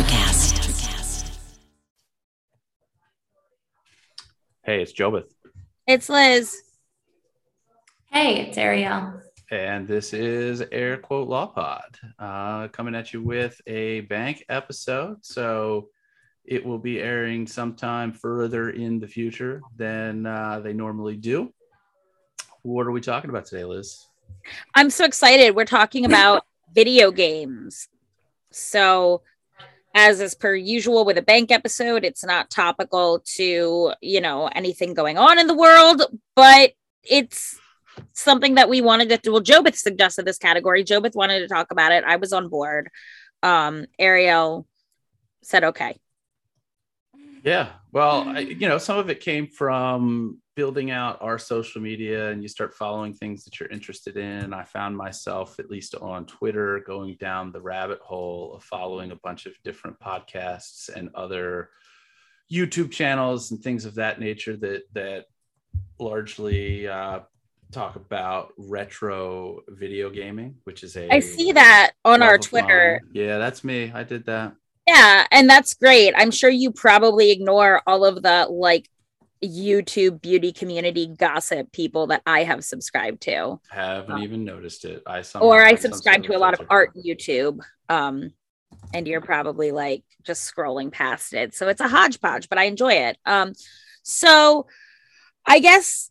Electrocast. Hey, it's Jobeth. It's Lis. Hey, it's Ariel. And this is Air Quote Law Pod uh, coming at you with a bank episode. So it will be airing sometime further in the future than uh, they normally do. What are we talking about today, Lis? I'm so excited. We're talking about video games. So, as is per usual with a bank episode, it's not topical to, you know, anything going on in the world, but it's something that we wanted to do. Well, Jobeth suggested this category. Jobeth wanted to talk about it. I was on board. Um, Ariel said, okay. Yeah. Well, I, you know, some of it came from building out our social media and you start following things that you're interested in. I found myself, at least on Twitter, going down the rabbit hole of following a bunch of different podcasts and other YouTube channels and things of that nature that that largely uh, talk about retro video gaming, which is a I see that on our Twitter. Yeah, that's me. I did that. Yeah, and that's great. I'm sure you probably ignore all of the like YouTube beauty community gossip people that I have subscribed to. Haven't Oh. even noticed it. I Or I subscribe to a lot of art YouTube. Um and you're probably like just scrolling past it. So it's a hodgepodge, but I enjoy it. Um so I guess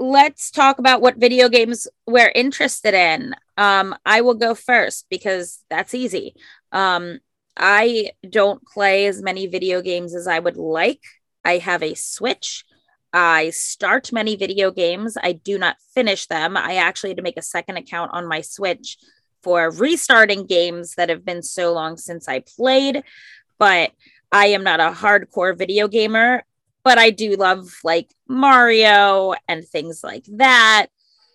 let's talk about what video games we're interested in. Um I will go first because that's easy. Um I don't play as many video games as I would like. I have a Switch. I start many video games. I do not finish them. I actually had to make a second account on my Switch for restarting games that have been so long since I played. But I am not a hardcore video gamer, but I do love like Mario and things like that.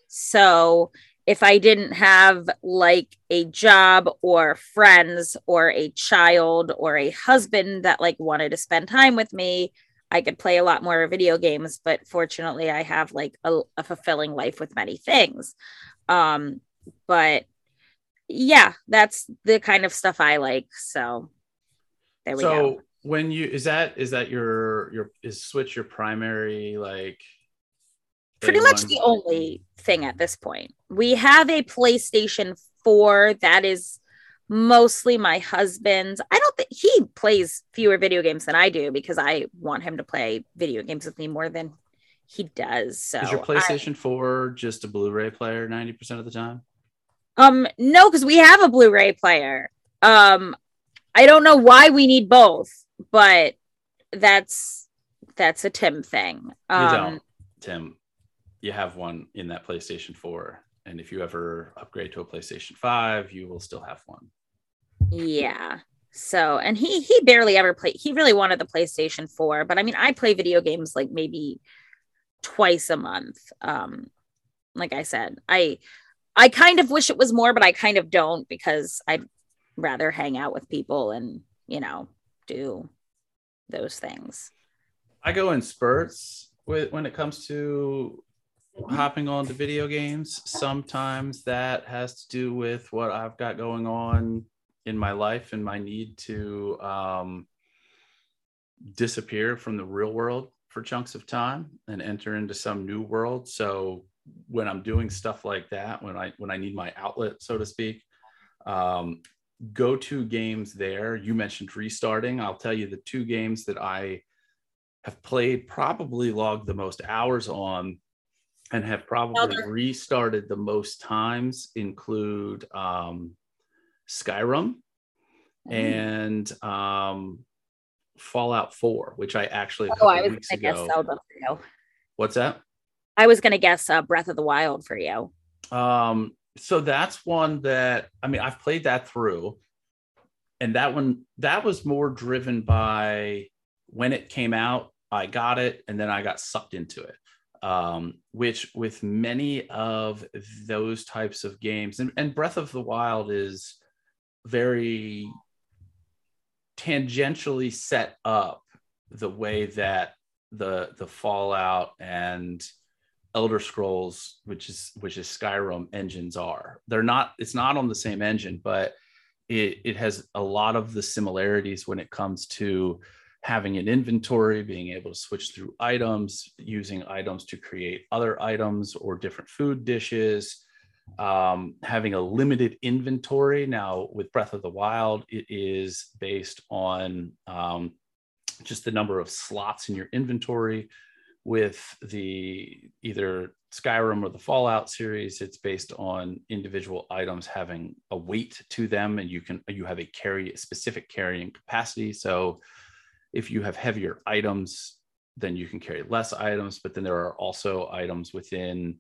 So if I didn't have like a job or friends or a child or a husband that like wanted to spend time with me, I could play a lot more video games. But fortunately, I have like a, a fulfilling life with many things. Um, but yeah, that's the kind of stuff I like. So there we so go. So when you is that is that your your is switch your primary like Pretty much the only thing at this point. We have a PlayStation 4 that is mostly my husband's. I don't think he plays fewer video games than I do because I want him to play video games with me more than he does. So is your I- PlayStation 4 just a Blu-ray player 90% of the time? um no, because we have a Blu-ray player. Um I don't know why we need both, but that's that's a Tim thing. You Um don't, Tim. You have one in that PlayStation 4. And if you ever upgrade to a PlayStation 5, you will still have one. Yeah. So, and he he barely ever played. He really wanted the PlayStation 4, but I mean, I play video games like maybe twice a month. Um like I said, I I kind of wish it was more, but I kind of don't because I'd rather hang out with people and, you know, do those things. I go in spurts with when it comes to hopping on to video games. Sometimes that has to do with what I've got going on in my life and my need to um, disappear from the real world for chunks of time and enter into some new world. So when I'm doing stuff like that, when I when I need my outlet, so to speak, um, go to games there. You mentioned restarting. I'll tell you the two games that I have played, probably logged the most hours on, and have probably Elder. restarted the most times include um, Skyrim and um, Fallout 4, which I actually Oh, I was weeks gonna guess. Zelda for you. What's that? I was gonna guess uh, Breath of the Wild for you. Um, so that's one that I mean I've played that through, and that one that was more driven by when it came out. I got it, and then I got sucked into it. Um, which with many of those types of games, and, and Breath of the Wild is very tangentially set up the way that the the Fallout and Elder Scrolls, which is which is Skyrim engines are. They're not. It's not on the same engine, but it, it has a lot of the similarities when it comes to having an inventory, being able to switch through items, using items to create other items or different food dishes, um, having a limited inventory. Now, with Breath of the Wild, it is based on um, just the number of slots in your inventory. With the either Skyrim or the Fallout series, it's based on individual items having a weight to them, and you can you have a carry a specific carrying capacity. So, if you have heavier items, then you can carry less items. But then there are also items within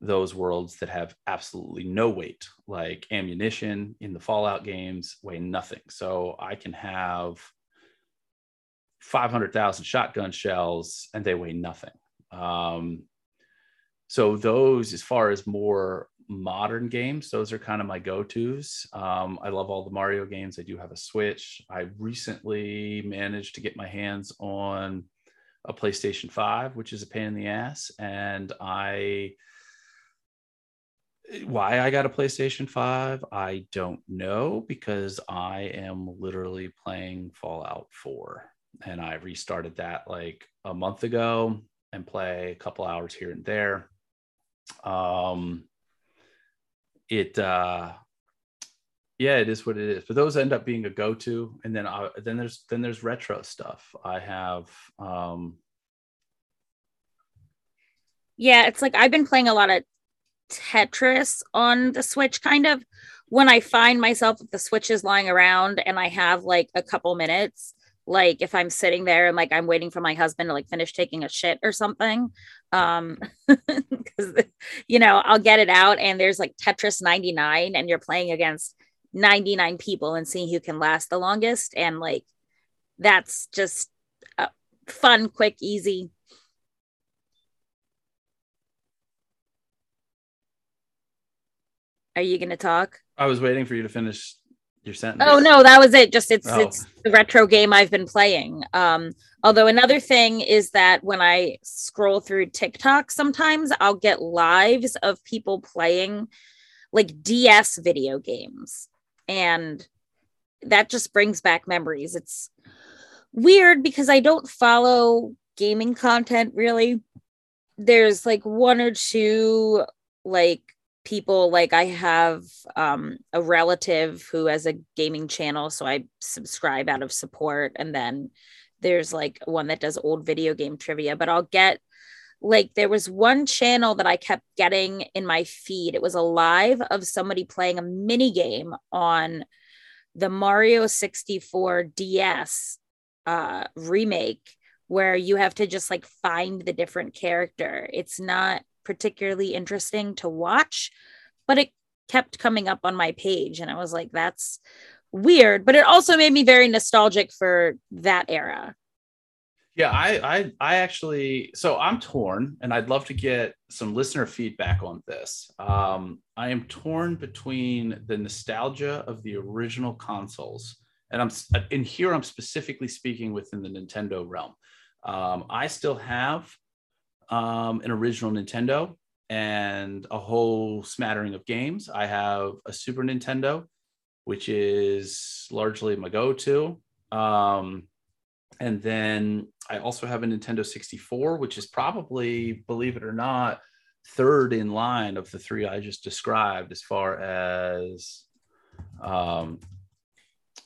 those worlds that have absolutely no weight, like ammunition in the Fallout games weigh nothing. So I can have 500,000 shotgun shells and they weigh nothing. Um, so those, as far as more modern games, those are kind of my go-tos. Um, I love all the Mario games. I do have a Switch. I recently managed to get my hands on a PlayStation 5, which is a pain in the ass. And I why I got a PlayStation 5, I don't know because I am literally playing Fallout 4 and I restarted that like a month ago and play a couple hours here and there. Um it uh yeah, it is what it is. But those end up being a go-to and then I, then there's then there's retro stuff. I have um yeah, it's like I've been playing a lot of Tetris on the Switch, kind of. When I find myself the Switch is lying around and I have like a couple minutes, like if I'm sitting there and like I'm waiting for my husband to like finish taking a shit or something, um, because you know I'll get it out and there's like Tetris 99 and you're playing against 99 people and seeing who can last the longest, and like that's just uh, fun, quick, easy Are you going to talk? I was waiting for you to finish your sentence. Oh no, that was it. Just it's oh. it's the retro game I've been playing. Um, although another thing is that when I scroll through TikTok, sometimes I'll get lives of people playing like DS video games, and that just brings back memories. It's weird because I don't follow gaming content really. There's like one or two like people like i have um, a relative who has a gaming channel so i subscribe out of support and then there's like one that does old video game trivia but i'll get like there was one channel that i kept getting in my feed. It was a live of somebody playing a mini game on the mario 64 ds uh, remake where you have to just like find the different character. It's not particularly interesting to watch, but it kept coming up on my page. And I was like, that's weird. But it also made me very nostalgic for that era. Yeah, I, I, I actually, so I'm torn, and I'd love to get some listener feedback on this. Um, I am torn between the nostalgia of the original consoles, and I'm in here. I'm specifically speaking within the Nintendo realm. Um, I still have um, an original Nintendo and a whole smattering of games. I have a Super Nintendo, which is largely my go to. Um, and then I also have a Nintendo 64, which is probably, believe it or not, third in line of the three I just described as far as, um,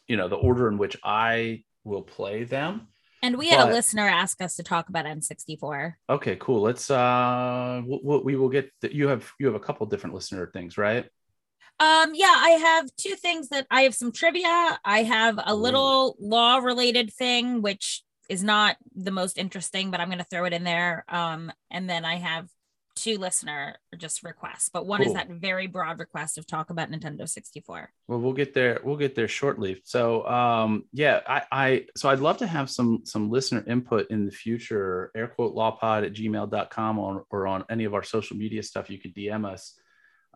you know, the order in which I will play them. And we had but, a listener ask us to talk about N64. Okay, cool. Let's uh we'll, we will get the, you have you have a couple different listener things, right? Um yeah, I have two things that I have some trivia. I have a little law related thing which is not the most interesting, but I'm going to throw it in there. Um and then I have two listener just requests, but one cool. is that very broad request of talk about Nintendo 64. Well, we'll get there. We'll get there shortly. So, um, yeah, I, I, so I'd love to have some, some listener input in the future. Air quote lawpod at gmail.com or, or on any of our social media stuff. You could DM us.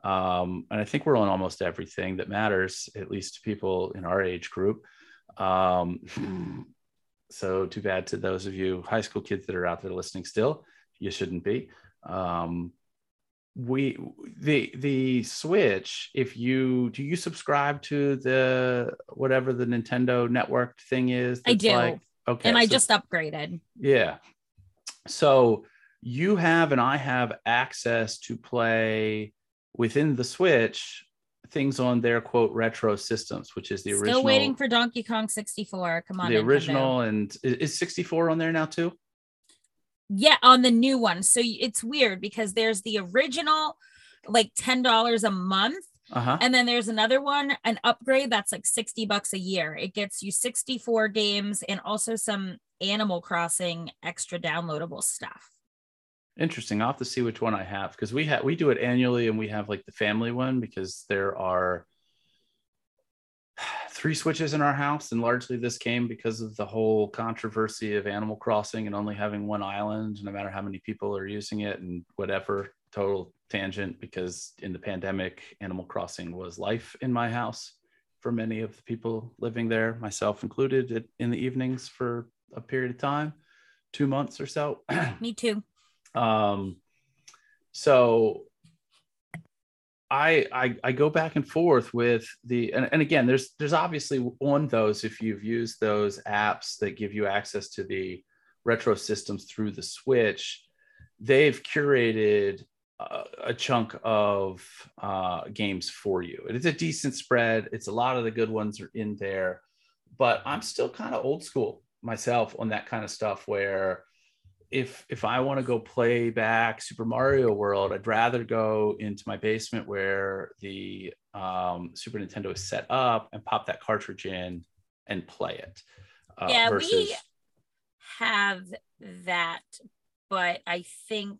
Um, and I think we're on almost everything that matters, at least to people in our age group. Um, so too bad to those of you high school kids that are out there listening still. You shouldn't be. Um, we the the switch if you do you subscribe to the whatever the nintendo network thing is I do. like okay and I so- just upgraded. yeah so you have and i have access to play within the switch things on their quote retro systems which is the Still original waiting for Donkey Kong 64. Come on, the Nintendo. original and is 64 on there now too Yeah, on the new one. So it's weird because there's the original, like ten dollars a month, uh-huh and then there's another one, an upgrade that's like sixty bucks a year. It gets you sixty four games and also some Animal Crossing extra downloadable stuff. Interesting. I'll have to see which one I have because we have we do it annually and we have like the family one because there are three switches in our house and largely this came because of the whole controversy of Animal Crossing and only having one island no matter how many people are using it and whatever total tangent because in the pandemic Animal Crossing was life in my house for many of the people living there myself included it- in the evenings for a period of time 2 months or so Me too. um so I, I i go back and forth with the and, and again there's there's obviously on those if you've used those apps that give you access to the retro systems through the switch they've curated uh, a chunk of uh, games for you. It's a decent spread. It's a lot of the good ones are in there but i'm still kind of old school myself on that kind of stuff where if if I want to go play back Super Mario World, I'd rather go into my basement where the um, Super Nintendo is set up and pop that cartridge in and play it. Uh, Yeah, we- have that, but I think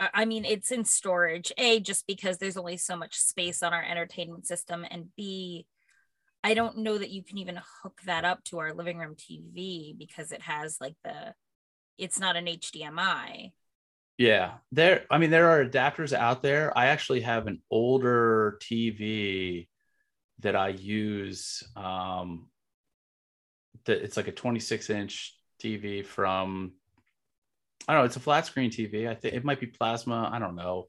I mean it's in storage. A just because there's only so much space on our entertainment system, and B, I don't know that you can even hook that up to our living room TV because it has like the it's not an HDMI. Yeah, there. I mean, there are adapters out there. I actually have an older TV that I use. Um, that it's like a 26 inch TV from. I don't know. It's a flat screen TV. I think it might be plasma. I don't know.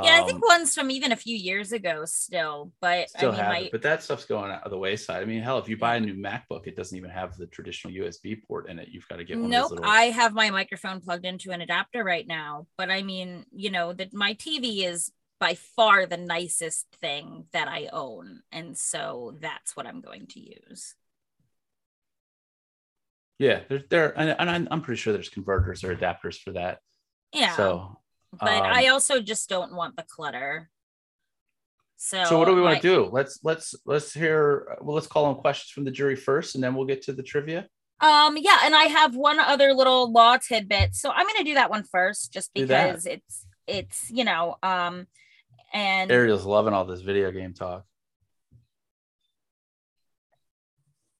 Yeah, I Um, think one's from even a few years ago still, but still I mean have my it, but that stuff's going out of the wayside. I mean, hell, if you buy a new MacBook, it doesn't even have the traditional USB port in it. You've got to get one Nope, of those little. I have my microphone plugged into an adapter right now. But I mean, you know, that my TV is by far the nicest thing that I own, and so that's what I'm going to use. yeah, there, there, and, and I'm, I'm pretty sure there's converters or adapters for that. Yeah, So, but um, I also just don't want the clutter. So, so what do we want my- to do? Let's let's let's hear. Well, let's call on questions from the jury first, and then we'll get to the trivia. Um, yeah, and I have one other little law tidbit. So I'm gonna do that one first, just because it's it's you know, um, and Ariel's loving all this video game talk.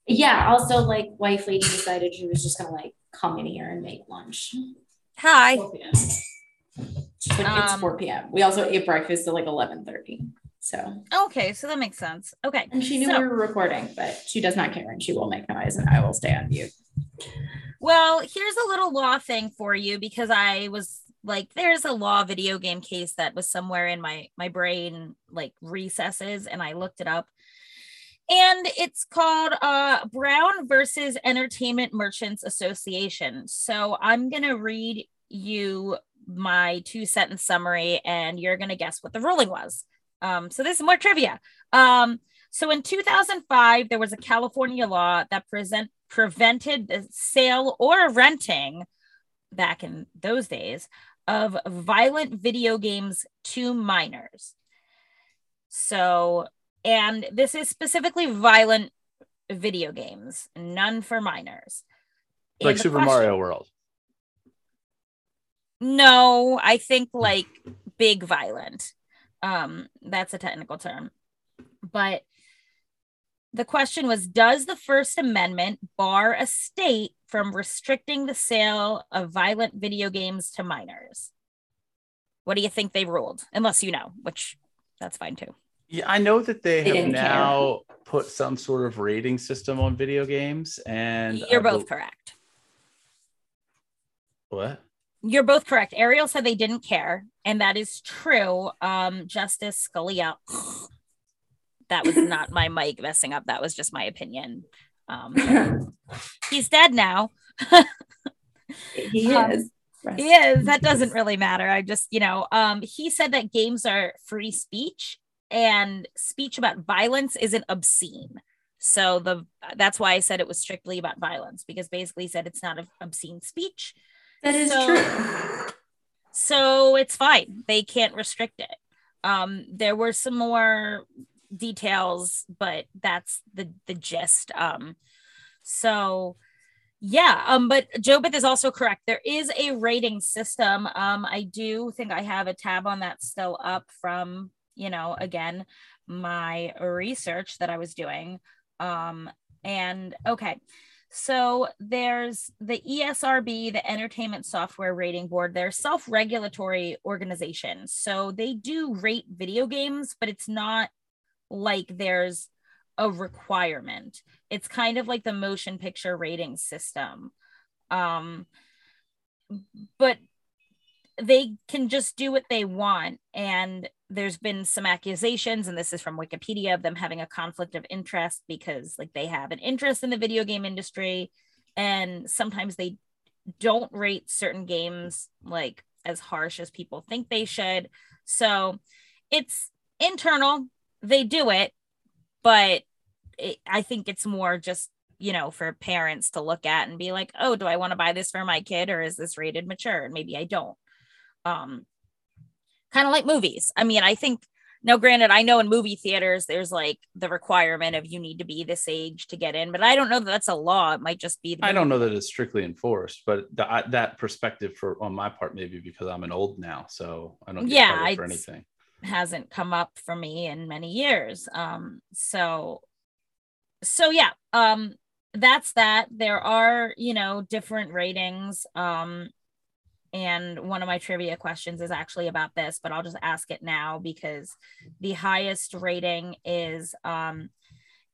Yeah. Also, like, wife lady decided she was just gonna like come in here and make lunch. hi. 4 p.m. She's it's Um, 4 p.m. We also ate breakfast at like 11:30. So, Okay, so that makes sense. Okay, and she knew So- we were recording, but she does not care, and she will make noise, and I will stay on mute. Well, here's a little law thing for you because I was like, there's a law video game case that was somewhere in my my brain like recesses, and I looked it up, and it's called uh, Brown versus Entertainment Merchants Association. So I'm gonna read you my two sentence summary, and you're gonna guess what the ruling was. Um, so this is more trivia. Um, so in 2005, there was a California law that present prevented the sale or renting back in those days of violent video games to minors. So, and this is specifically violent video games, none for minors. Like Super question- Mario World. No, I think like big violent. Um, that's a technical term. But the question was Does the First Amendment bar a state from restricting the sale of violent video games to minors? What do you think they ruled? Unless you know, which that's fine too. Yeah, I know that they, They have didn't care. now put some sort of rating system on video games, and You're I both bel- correct. What? You're both correct. Ariel said they didn't care, and that is true. Um, Justice Scalia. that was not my mic messing up. That was just my opinion. Um, he's dead now. he Um, is. Rest He is. That doesn't really matter. I just, you know, um, he said that games are free speech and speech about violence isn't obscene. So the that's why I said it was strictly about violence because basically he said it's not obscene speech. That is So- true. So it's fine. They can't restrict it. Um, there were some more details, but that's the the gist. Um, so yeah, um, but Jobeth is also correct. There is a rating system. Um, I do think I have a tab on that still up from, you know, again, my research that I was doing. Um, and okay, so there's the ESRB, the Entertainment Software Rating Board. They're self-regulatory organizations. So they do rate video games, but it's not like there's a requirement. It's kind of like the motion picture rating system. Um, but they can just do what they want. And there's been some accusations, and this is from Wikipedia, of them having a conflict of interest because, like, they have an interest in the video game industry, and sometimes they don't rate certain games like as harsh as people think they should. So it's internal, they do it, but it, I think it's more just you know for parents to look at and be like, oh, do I want to buy this for my kid or is this rated mature? And maybe I don't. Um, kind of like movies. I mean, I think now, granted, I know in movie theaters there's like the requirement of you need to be this age to get in, but I don't know that that's a law. It might just be. The I don't know that it's strictly enforced, but th- I- that perspective for on my part, maybe because I'm an old now, so I don't get Yeah, for anything. hasn't come up for me in many years. Um, so, so yeah, um, that's that. There are, you know, different ratings. Um, and one of my trivia questions is actually about this, but I'll just ask it now because the highest rating is um,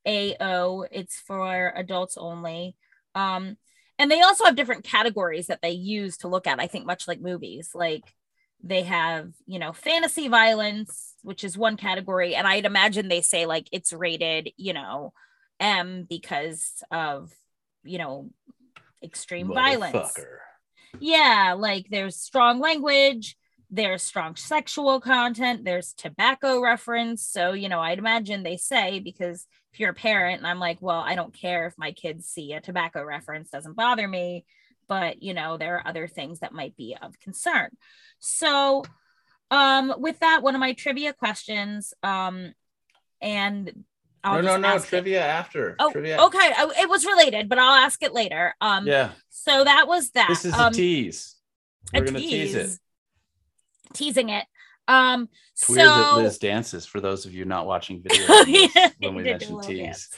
AO. It's for adults only. Um, and they also have different categories that they use to look at. I think much like movies, like they have you know fantasy violence which is one category and i'd imagine they say like it's rated you know m because of you know extreme violence. Yeah like there's strong language there's strong sexual content there's tobacco reference. So you know i'd imagine they say because if you're a parent and i'm like well i don't care if my kids see a tobacco reference doesn't bother me. But you know there are other things that might be of concern. So um with that one of my trivia questions um and I'll no, no, no. it- Trivia after. Oh, trivia. okay. I- It was related, but I'll ask it later. Um, Yeah, so that was that. this is um, a tease. We're gonna tease it. Teasing it. Um, It's weird that so Lis dances for those of you not watching videos of this yeah, when we he did mention tease. dance.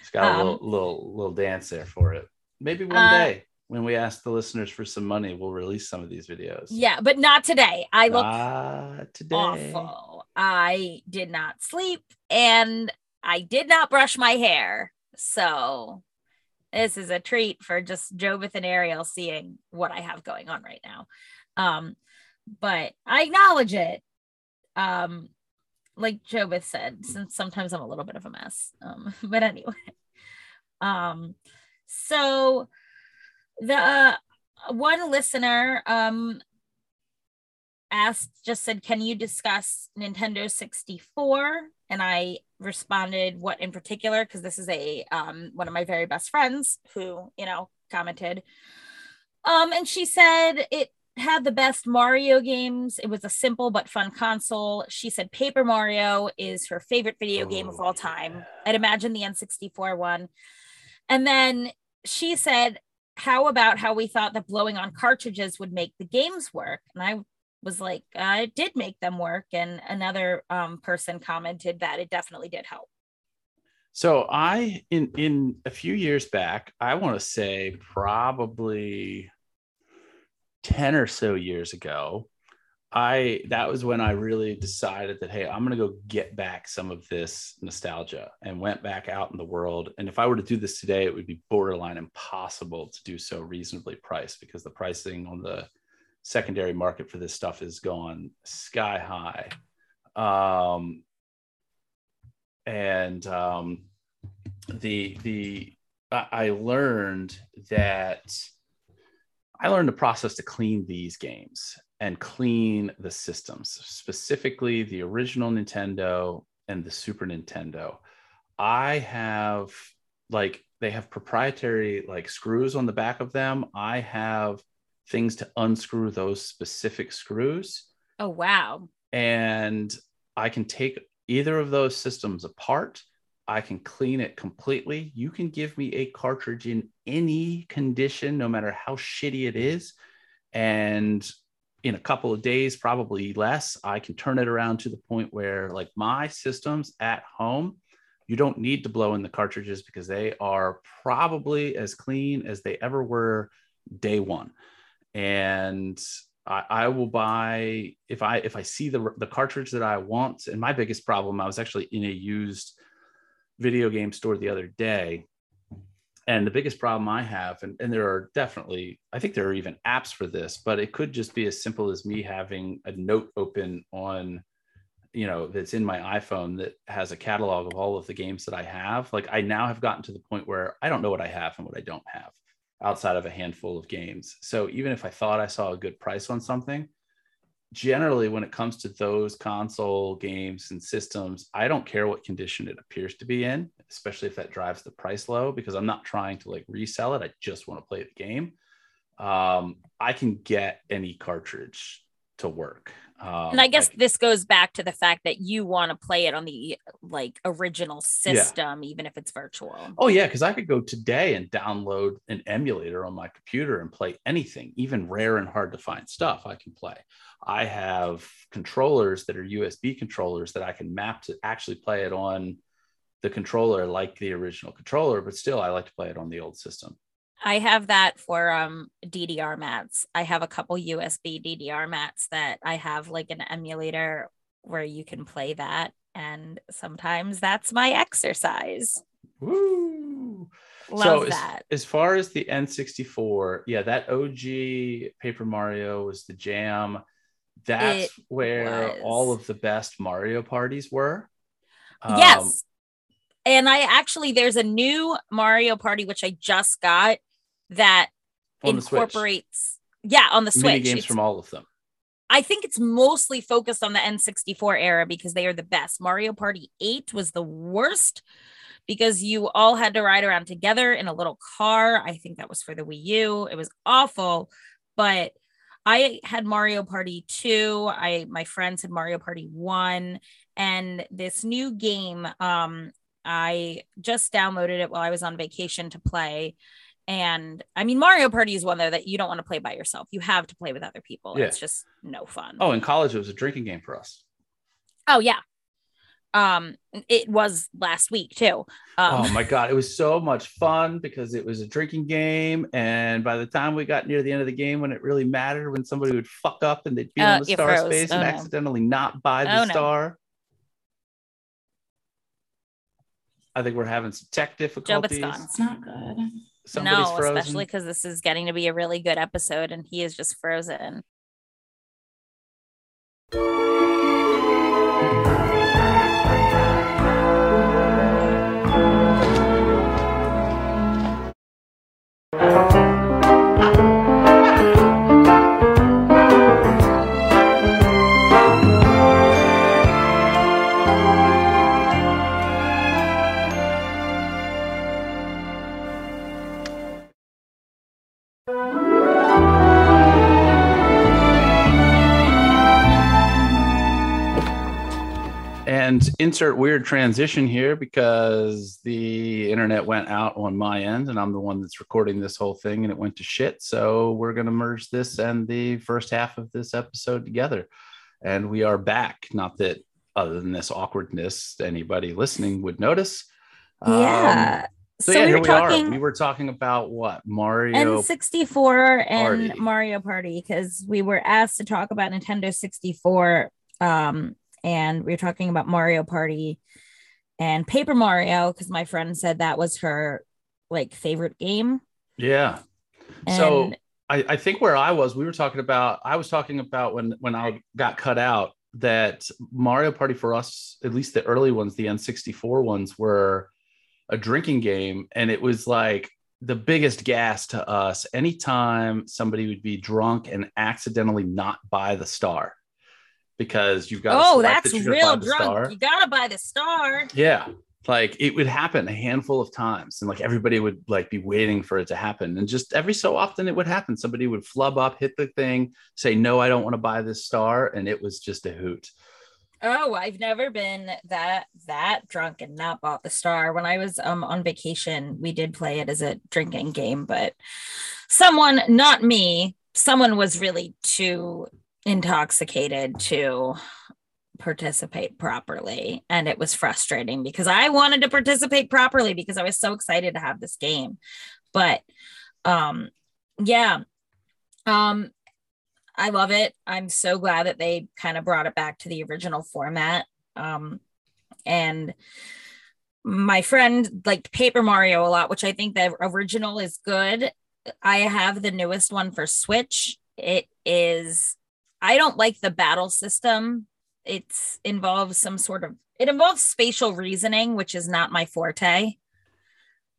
It's got a Um, little, little little dance there for it. Maybe one Uh, day when we ask the listeners for some money, we'll release some of these videos. yeah, but not today. I look today. awful. I did not sleep and I did not brush my hair. So this is a treat for just Jobeth and Ariel seeing what I have going on right now. Um, but I acknowledge it. Um, like Jobeth said, since sometimes I'm a little bit of a mess. Um, but anyway. Um, so the uh, one listener um asked just said can you discuss nintendo 64 and i responded what in particular because this is a um one of my very best friends who you know commented. Um and she said it had the best mario games. It was a simple but fun console. She said paper mario is her favorite video game of all time. yeah. i'd imagine the n64 one. And then she said how about how we thought that blowing on cartridges would make the games work? And i was like uh, it did make them work and another um, person commented that it definitely did help So I in in a few years back, I want to say probably 10 or so years ago, I that was when I really decided that hey, I'm going to go get back some of this nostalgia and went back out in the world. And if I were to do this today, it would be borderline impossible to do so reasonably priced because the pricing on the secondary market for this stuff has gone sky high. Um, and um, the the I learned that I learned the process to clean these games and clean the systems, specifically the original Nintendo and the Super Nintendo. I have like they have proprietary like screws on the back of them. I have things to unscrew those specific screws. Oh wow. And I can take either of those systems apart. I can clean it completely. You can give me a cartridge in any condition, no matter how shitty it is. And in a couple of days, probably less, I can turn it around to the point where, like, my systems at home, you don't need to blow in the cartridges because they are probably as clean as they ever were day one. And I, I, will buy if I if I see the the cartridge that I want. And my biggest problem, I was actually in a used video game store the other day. And the biggest problem I have, and, and there are definitely, I think there are even apps for this, but it could just be as simple as me having a note open on, you know, that's in my iPhone that has a catalog of all of the games that I have. Like I now have gotten to the point where I don't know what I have and what I don't have outside of a handful of games. So even if I thought I saw a good price on something, generally when it comes to those console games and systems, I don't care what condition it appears to be in, especially if that drives the price low, because I'm not trying to like resell it. I just want to play the game. Um, I can get any cartridge to work. Um, and I guess this goes back to the fact that you want to play it on the like original system, yeah. even if it's virtual. Oh yeah, because I could go today and download an emulator on my computer and play anything, even rare and hard to find stuff. I can play. I have controllers that are USB controllers that I can map to actually play it on the controller, like the original controller. But still, I like to play it on the old system. I have that for um DDR mats. I have a couple USB DDR mats that I have like an emulator where you can play that and sometimes that's my exercise. Woo! Love so that. As, as far as the N64, yeah, that OG Paper Mario was the jam. That's it where was. all of the best Mario parties were. Yes. Um, and I actually there's a new Mario Party which I just got that incorporates yeah on the switch. games it's, from all of them. I think it's mostly focused on the n64 era because they are the best. Mario party 8 was the worst because you all had to ride around together in a little car. I think that was for the wii u. It was awful but i had mario party 2 i my friends had mario party 1 and this new game um i just downloaded it while i was on vacation to play and I mean, Mario Party is one there that you don't want to play by yourself. You have to play with other people. Yeah. It's just no fun. Oh, in college it was a drinking game for us. Oh yeah. Um, it was last week too. Um, oh my god, it was so much fun because it was a drinking game, and by the time we got near the end of the game, when it really mattered, when somebody would fuck up and they'd be uh, on the star froze. space oh, and no. accidentally not buy the oh, star. No. I think we're having some tech difficulties. Joe, it's, it's not good. Somebody's no, frozen. especially because this is getting to be a really good episode and he is just frozen. And insert weird transition here because the internet went out on my end and I'm the one that's recording this whole thing and it went to shit. So we're going to merge this and the first half of this episode together. And we are back. Not that other than this awkwardness, anybody listening would notice. Yeah. Um, so, so, yeah, we here we talking, are. We were talking about what Mario N64 and Party. Mario Party because we were asked to talk about Nintendo 64 um, and we were talking about Mario Party and Paper Mario because my friend said that was her like favorite game. Yeah. And so I, I think where I was, we were talking about. I was talking about when when I got cut out that Mario Party for us, at least the early ones, the N64 ones, were a drinking game, and it was like the biggest gas to us anytime somebody would be drunk and accidentally not buy the star because you've got oh that's that real drunk. You gotta buy the star. Yeah like it would happen a handful of times and like everybody would like be waiting for it to happen and just every so often it would happen. Somebody would flub up hit the thing say no i don't want to buy this star and it was just a hoot. Oh, I've never been that that drunk and not bought the star. When I was um on vacation, we did play it as a drinking game, but someone, not me, someone was really too intoxicated to participate properly and it was frustrating because I wanted to participate properly because I was so excited to have this game. But um yeah. Um I love it. I'm so glad that they kind of brought it back to the original format. Um, and my friend liked Paper Mario a lot, which I think the original is good. I have the newest one for Switch. It is, I don't like the battle system. It involves some sort of, it involves spatial reasoning, which is not my forte.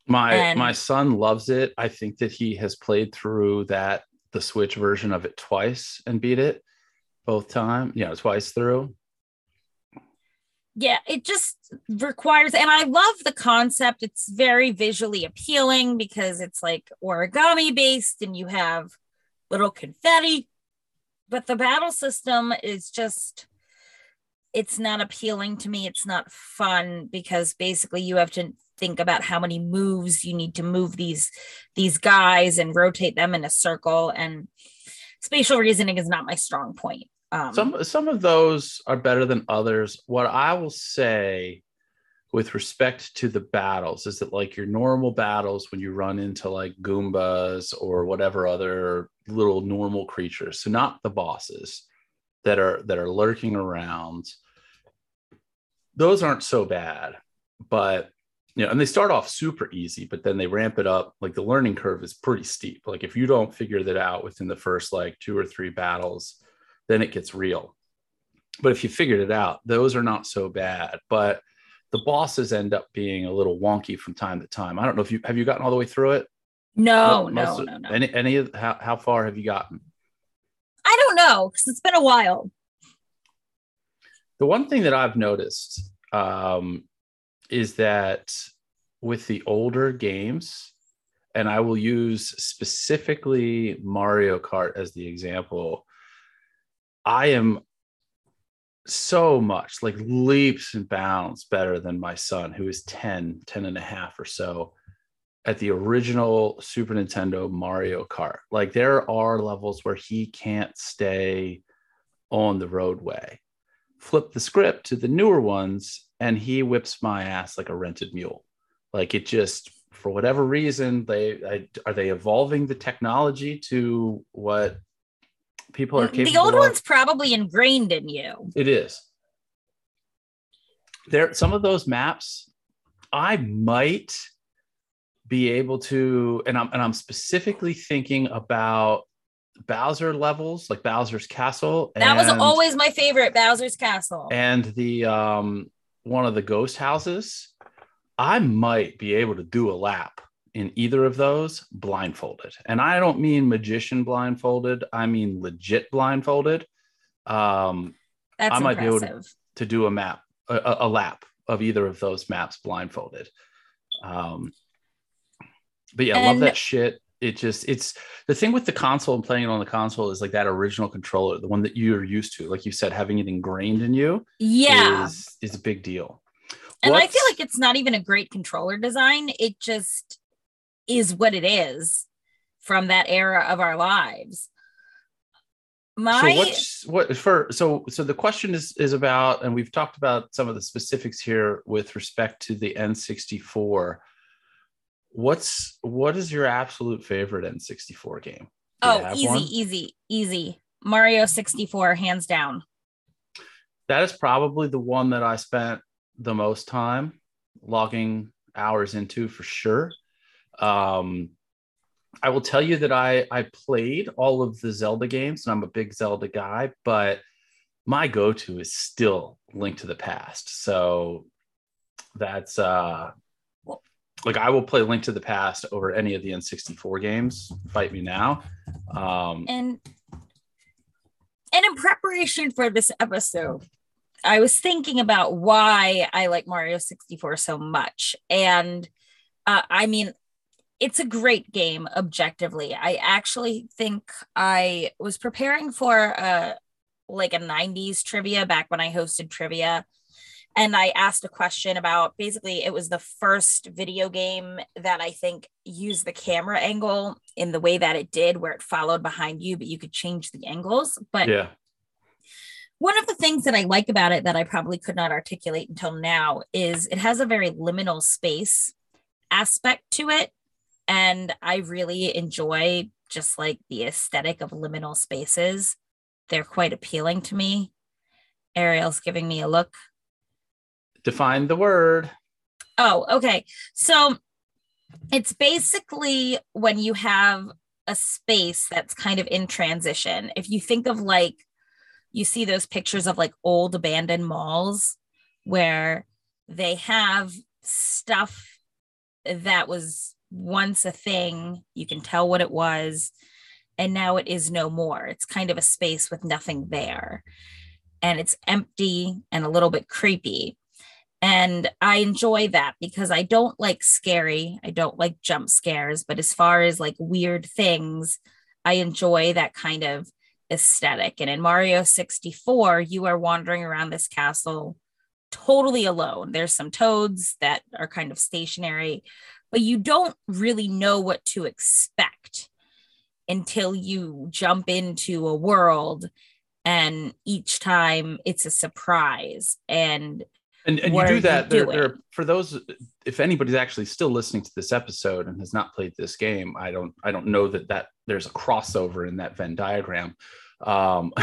My and, my son loves it. I think that he has played through that the Switch version of it twice and beat it both time, Yeah, twice through. Yeah, it just requires, and I love the concept. It's very visually appealing because it's like origami based and you have little confetti, but the battle system is just it's not appealing to me. It's not fun because basically you have to think about how many moves you need to move these these guys and rotate them in a circle. And spatial reasoning is not my strong point. Um, some some of those are better than others. What i will say with respect to the battles is that like your normal battles when you run into like goombas or whatever other little normal creatures so not the bosses that are that are lurking around those aren't so bad but you know, and they start off super easy, but then they ramp it up. Like the learning curve is pretty steep. Like if you don't figure that out within the first like two or three battles, then it gets real. But if you figured it out, those are not so bad. But the bosses end up being a little wonky from time to time. I don't know if you have you gotten all the way through it. No, no, no, no. Any any of how, how far have you gotten? I don't know because it's been a while. The one thing that I've noticed um, is that with the older games, and I will use specifically Mario Kart as the example, I am so much like leaps and bounds better than my son, who is 10, 10 and a half or so at the original Super Nintendo Mario Kart. Like there are levels where he can't stay on the roadway. Flip the script to the newer ones, and he whips my ass like a rented mule. Like it just, for whatever reason, they I, are they evolving the technology to what people are capable. The old of? one's probably ingrained in you. It is. There, some of those maps, I might be able to, and I'm and I'm specifically thinking about Bowser levels, like Bowser's Castle. That was always my favorite, Bowser's Castle. And the um one of the ghost houses, I might be able to do a lap in either of those blindfolded. And I don't mean magician blindfolded, I mean legit blindfolded. Um, That's I might impressive. be able to, to do a map, a, a, lap of either of those maps blindfolded. Um, but yeah, I love that shit. It just it's the thing with the console and playing it on the console is like that original controller the one that you're used to like you said having it ingrained in you yeah. is, is a big deal. And What's, i feel like it's not even a great controller design. It just is what it is from that era of our lives. My so what's what for so so the question is is about and we've talked about some of the specifics here with respect to the n64 what's what is your absolute favorite N64 game? Do oh, easy, one? easy, easy. Mario 64, hands down. That is probably the one that I spent the most time logging hours into for sure. Um, I will tell you that I I played all of the Zelda games, and I'm a big Zelda guy, but my go-to is still Link to the Past. So that's uh like I will play Link to the Past over any of the N64 games. Fight me now. Um, and and in preparation for this episode, I was thinking about why I like Mario 64 so much. And uh, I mean, it's a great game objectively. I actually think I was preparing for a like a 90s trivia back when I hosted trivia and I asked a question about basically it was the first video game that I think used the camera angle in the way that it did, where it followed behind you, but you could change the angles. But yeah. One of the things that I like about it that I probably could not articulate until now is it has a very liminal space aspect to it. And I really enjoy just like the aesthetic of liminal spaces. They're quite appealing to me. Ariel's giving me a look. Define the word. Oh, okay. So it's basically when you have a space that's kind of in transition. If you think of like, you see those pictures of like old abandoned malls where they have stuff that was once a thing, you can tell what it was, and now it is no more. It's kind of a space with nothing there. And it's empty and a little bit creepy. And I enjoy that because I don't like scary. I don't like jump scares. But as far as like weird things, I enjoy that kind of aesthetic. And in Mario 64, you are wandering around this castle totally alone. There's some toads that are kind of stationary, but you don't really know what to expect until you jump into a world. And each time it's a surprise. And and, and you do that there, there, for those if anybody's actually still listening to this episode and has not played this game i don't i don't know that that there's a crossover in that venn diagram. Um,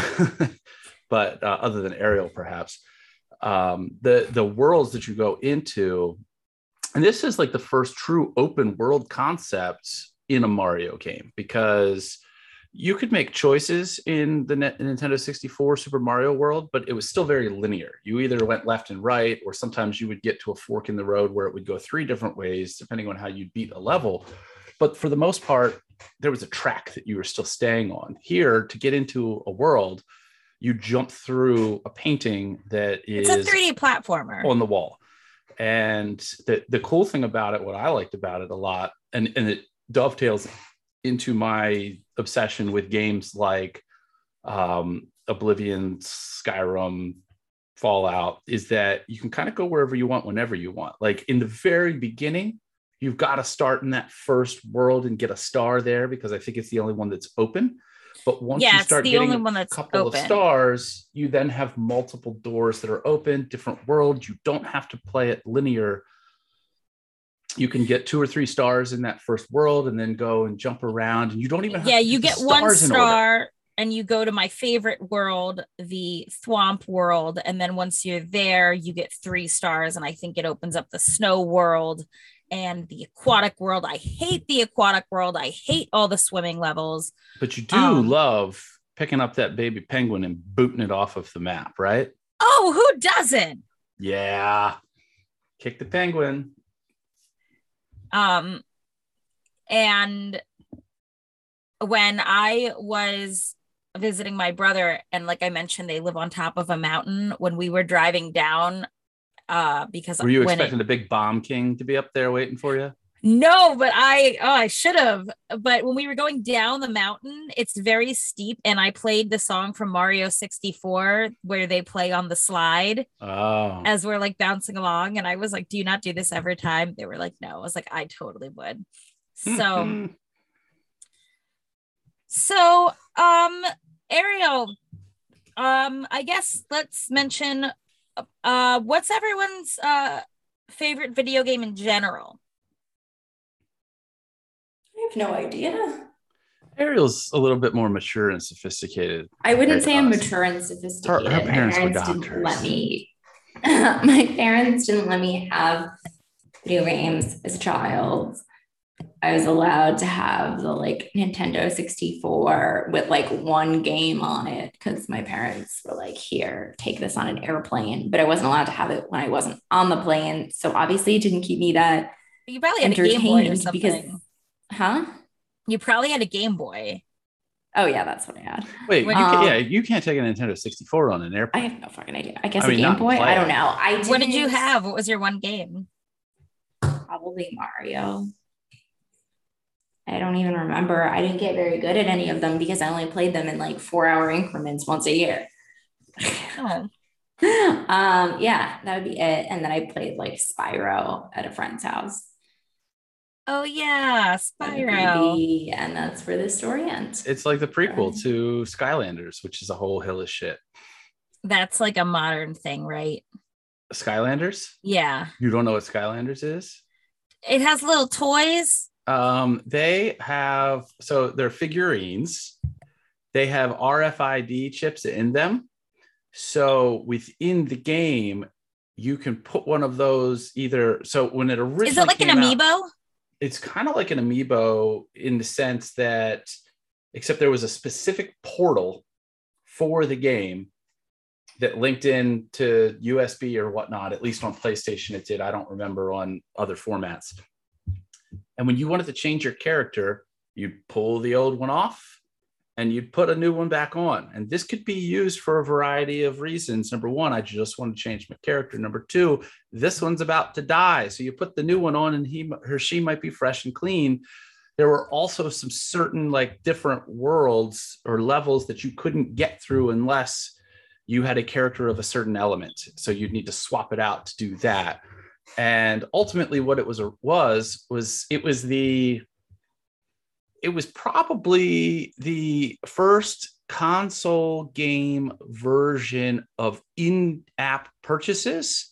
but uh, other than ariel perhaps. Um, the the worlds that you go into and this is like the first true open world concept in a mario game because you could make choices in the Nintendo 64 Super Mario World, but it was still very linear. You either went left and right, or sometimes you would get to a fork in the road where it would go three different ways, depending on how you beat a level. But for the most part, there was a track that you were still staying on. Here, to get into a world, you jump through a painting that is it's a 3D platformer on the wall. And the, the cool thing about it, what I liked about it a lot, and, and it dovetails into my obsession with games like um, Oblivion, Skyrim, Fallout is that you can kind of go wherever you want whenever you want. Like in the very beginning, you've got to start in that first world and get a star there because I think it's the only one that's open. But once yeah, you start the getting only one that's a couple open. of stars, you then have multiple doors that are open, different worlds. You don't have to play it linear you can get two or three stars in that first world and then go and jump around and you don't even yeah you get one star and you go to my favorite world the thwomp world and then once you're there you get three stars and i think it opens up the snow world and the aquatic world. I hate the aquatic world. I hate all the swimming levels. But you do um, love picking up that baby penguin and booting it off of the map right? Oh who doesn't? Yeah. Kick the penguin um, and when I was visiting my brother, and like I mentioned, they live on top of a mountain. When we were driving down, uh, because were you expecting it, the big bomb king to be up there waiting for you? No, but I oh I should have. But when we were going down the mountain, it's very steep, and I played the song from Mario 64 where they play on the slide oh. as we're like bouncing along. And I was like, "Do you not do this every time?" They were like, "No." I was like, "I totally would." So, so um, Ariel, um, I guess let's mention uh, what's everyone's uh favorite video game in general. I have no idea. Ariel's a little bit more mature and sophisticated. I wouldn't say I'm mature and sophisticated. Her, her parents, My parents didn't let me. my parents didn't let me have video games as a child. I was allowed to have the like Nintendo 64 with like one game on it because my parents were like, here, take this on an airplane. But I wasn't allowed to have it when I wasn't on the plane. So obviously it didn't keep me that You probably had a Game Boy or entertained something. because huh? you probably had a Game Boy. Oh yeah, that's what I had. Wait, you Wait, can, um, yeah, you can't take a Nintendo 64 on an airplane. I have no fucking idea. I guess I mean, a Game Boy. I don't know. I What did you have? What was your one game? Probably Mario. I don't even remember. I didn't get very good at any of them because I only played them in like four hour increments once a year. Oh, um, yeah, that would be it. And then I played like Spyro at a friend's house. Oh yeah, on Spyro. 3D, and that's where the story ends. It's like the prequel to Skylanders, which is a whole hill of shit. That's like a modern thing, right? Skylanders? Yeah. You don't know what Skylanders is? It has little toys. Um, they have so they're figurines. They have RFID chips in them. So within the game, you can put one of those either. So when it originally Is it like an came out- amiibo? It's kind of like an amiibo in the sense that except there was a specific portal for the game that linked in to USB or whatnot. At least on PlayStation, it did. I don't remember on other formats. And when you wanted to change your character, you'd pull the old one off and you'd put a new one back on. And this could be used for a variety of reasons. Number one, I just want to change my character. Number two, this one's about to die. So you put the new one on and he or she might be fresh and clean. There were also some certain like different worlds or levels that you couldn't get through unless you had a character of a certain element. So you'd need to swap it out to do that. And ultimately what it was was was it was the it was probably the first console game version of in-app purchases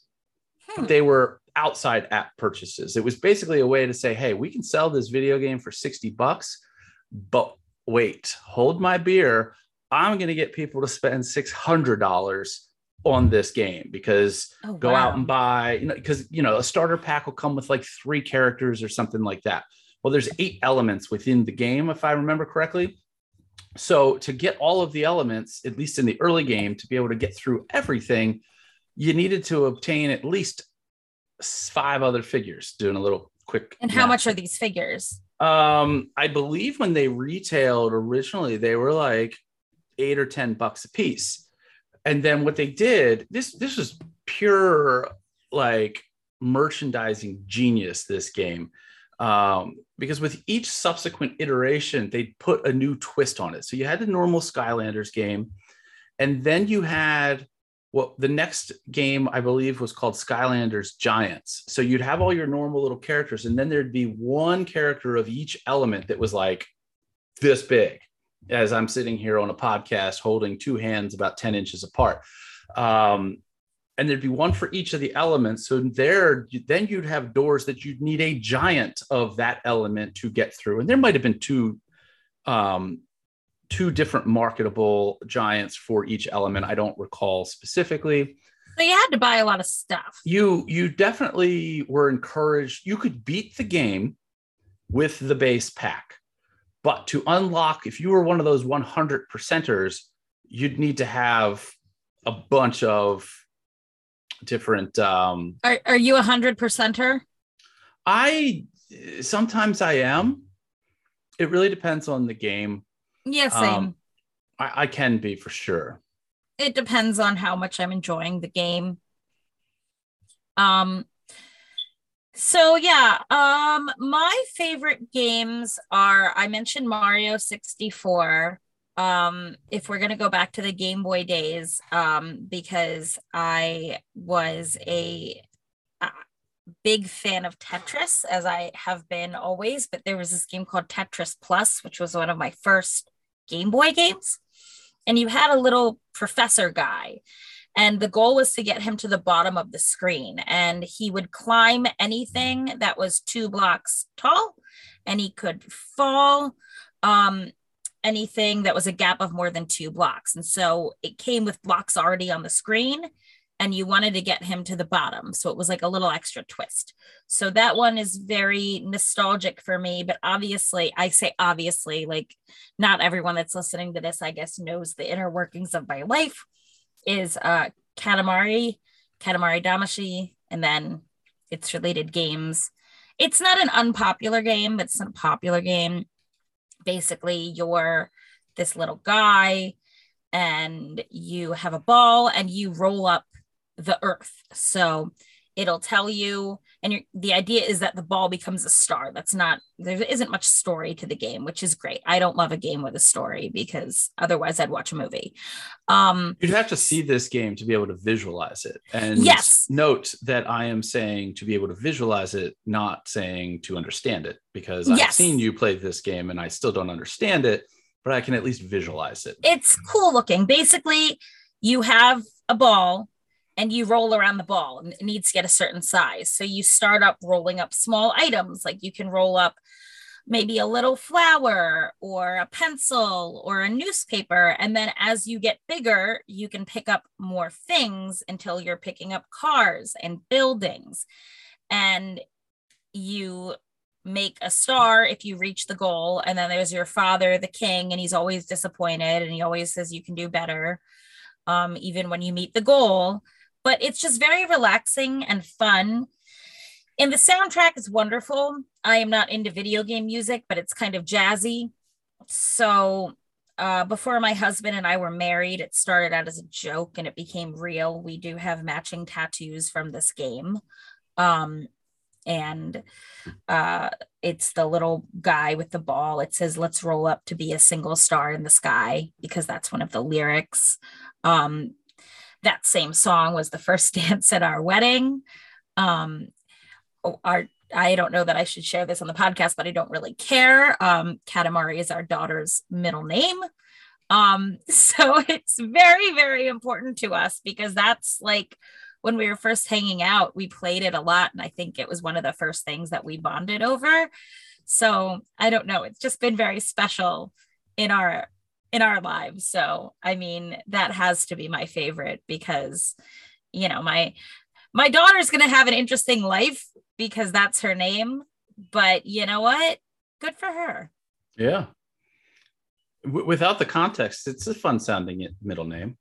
Hmm. they were outside app purchases. It was basically a way to say, hey, we can sell this video game for 60 bucks, but wait, hold my beer. I'm going to get people to spend $600 on this game because Oh, go wow. out and buy, you know, because, you know, a starter pack will come with like three characters or something like that. Well, there's eight elements within the game, if I remember correctly. So to get all of the elements, at least in the early game, to be able to get through everything, you needed to obtain at least five other figures. Doing a little quick. And how math. much are these figures? Um, I believe when they retailed originally, they were like eight or ten bucks a piece. And then what they did, this this was pure like merchandising genius, this game. Um, because with each subsequent iteration, they put a new twist on it. So you had the normal Skylanders game, and then you had what the next game I believe was called Skylanders Giants. So you'd have all your normal little characters, and then there'd be one character of each element that was like this big. As I'm sitting here on a podcast holding two hands about 10 inches apart. Um, and there'd be one for each of the elements. So there, then you'd have doors that you'd need a giant of that element to get through. And there might have been two um, two different marketable giants for each element. I don't recall specifically. So you had to buy a lot of stuff. You you definitely were encouraged. You could beat the game with the base pack, but to unlock, if you were one of those 100 percenters, you'd need to have a bunch of different. Um, Are, are you a hundred percenter? I sometimes I am. It really depends on the game. Yeah, same. Um, I, I can be for sure. it depends on how much I'm enjoying the game. Um so yeah, um my favorite games are I mentioned Mario 64. Um if we're going to go back to the Game Boy days um because I was a uh, big fan of Tetris as I have been always, but there was this game called Tetris Plus which was one of my first Game Boy games. And you had a little professor guy and the goal was to get him to the bottom of the screen and he would climb anything that was two blocks tall and he could fall. Um, anything that was a gap of more than two blocks and so it came with blocks already on the screen and you wanted to get him to the bottom. So it was like a little extra twist. So that one is very nostalgic for me. But obviously, I say obviously, like not everyone that's listening to this, I guess, knows the inner workings of my life. Is uh Katamari, Katamari Damacy, and then its related games. It's not an unpopular game, but it's a popular game. Basically, you're this little guy and you have a ball and you roll up the earth. So it'll tell you, and the idea is that the ball becomes a star. That's not, there isn't much story to the game, which is great. I don't love a game with a story because otherwise I'd watch a movie. Um, You'd have to see this game to be able to visualize it. And yes, note that I am saying to be able to visualize it, not saying to understand it, because Yes. I've seen you play this game and I still don't understand it, but I can at least visualize it. it's cool looking. Basically, you have a ball and you roll around the ball and it needs to get a certain size. So you start up rolling up small items, like you can roll up maybe a little flower or a pencil or a newspaper. And then as you get bigger, you can pick up more things until you're picking up cars and buildings. And you make a star if you reach the goal. And then there's your father, the king, and he's always disappointed and he always says you can do better, um, even when you meet the goal. But it's just very relaxing and fun. And the soundtrack is wonderful. I am not into video game music, but it's kind of jazzy. So uh, before my husband and I were married, it started out as a joke and it became real. We do have matching tattoos from this game. Um, and uh, it's the little guy with the ball. It says, Let's roll up to be a single star in the sky, because that's one of the lyrics. Um, that same song was the first dance at our wedding. Um, oh, our I don't know that I should share this on the podcast, but I don't really care. Um, Katamari is our daughter's middle name. Um, so it's very, very important to us because that's like when we were first hanging out, we played it a lot. And I think it was one of the first things that we bonded over. So I don't know. It's just been very special in our in our lives. So I mean, that has to be my favorite because you know, my my daughter's gonna have an interesting life because that's her name. But you know what? Good for her. Yeah. W- without the context, it's a fun sounding middle name.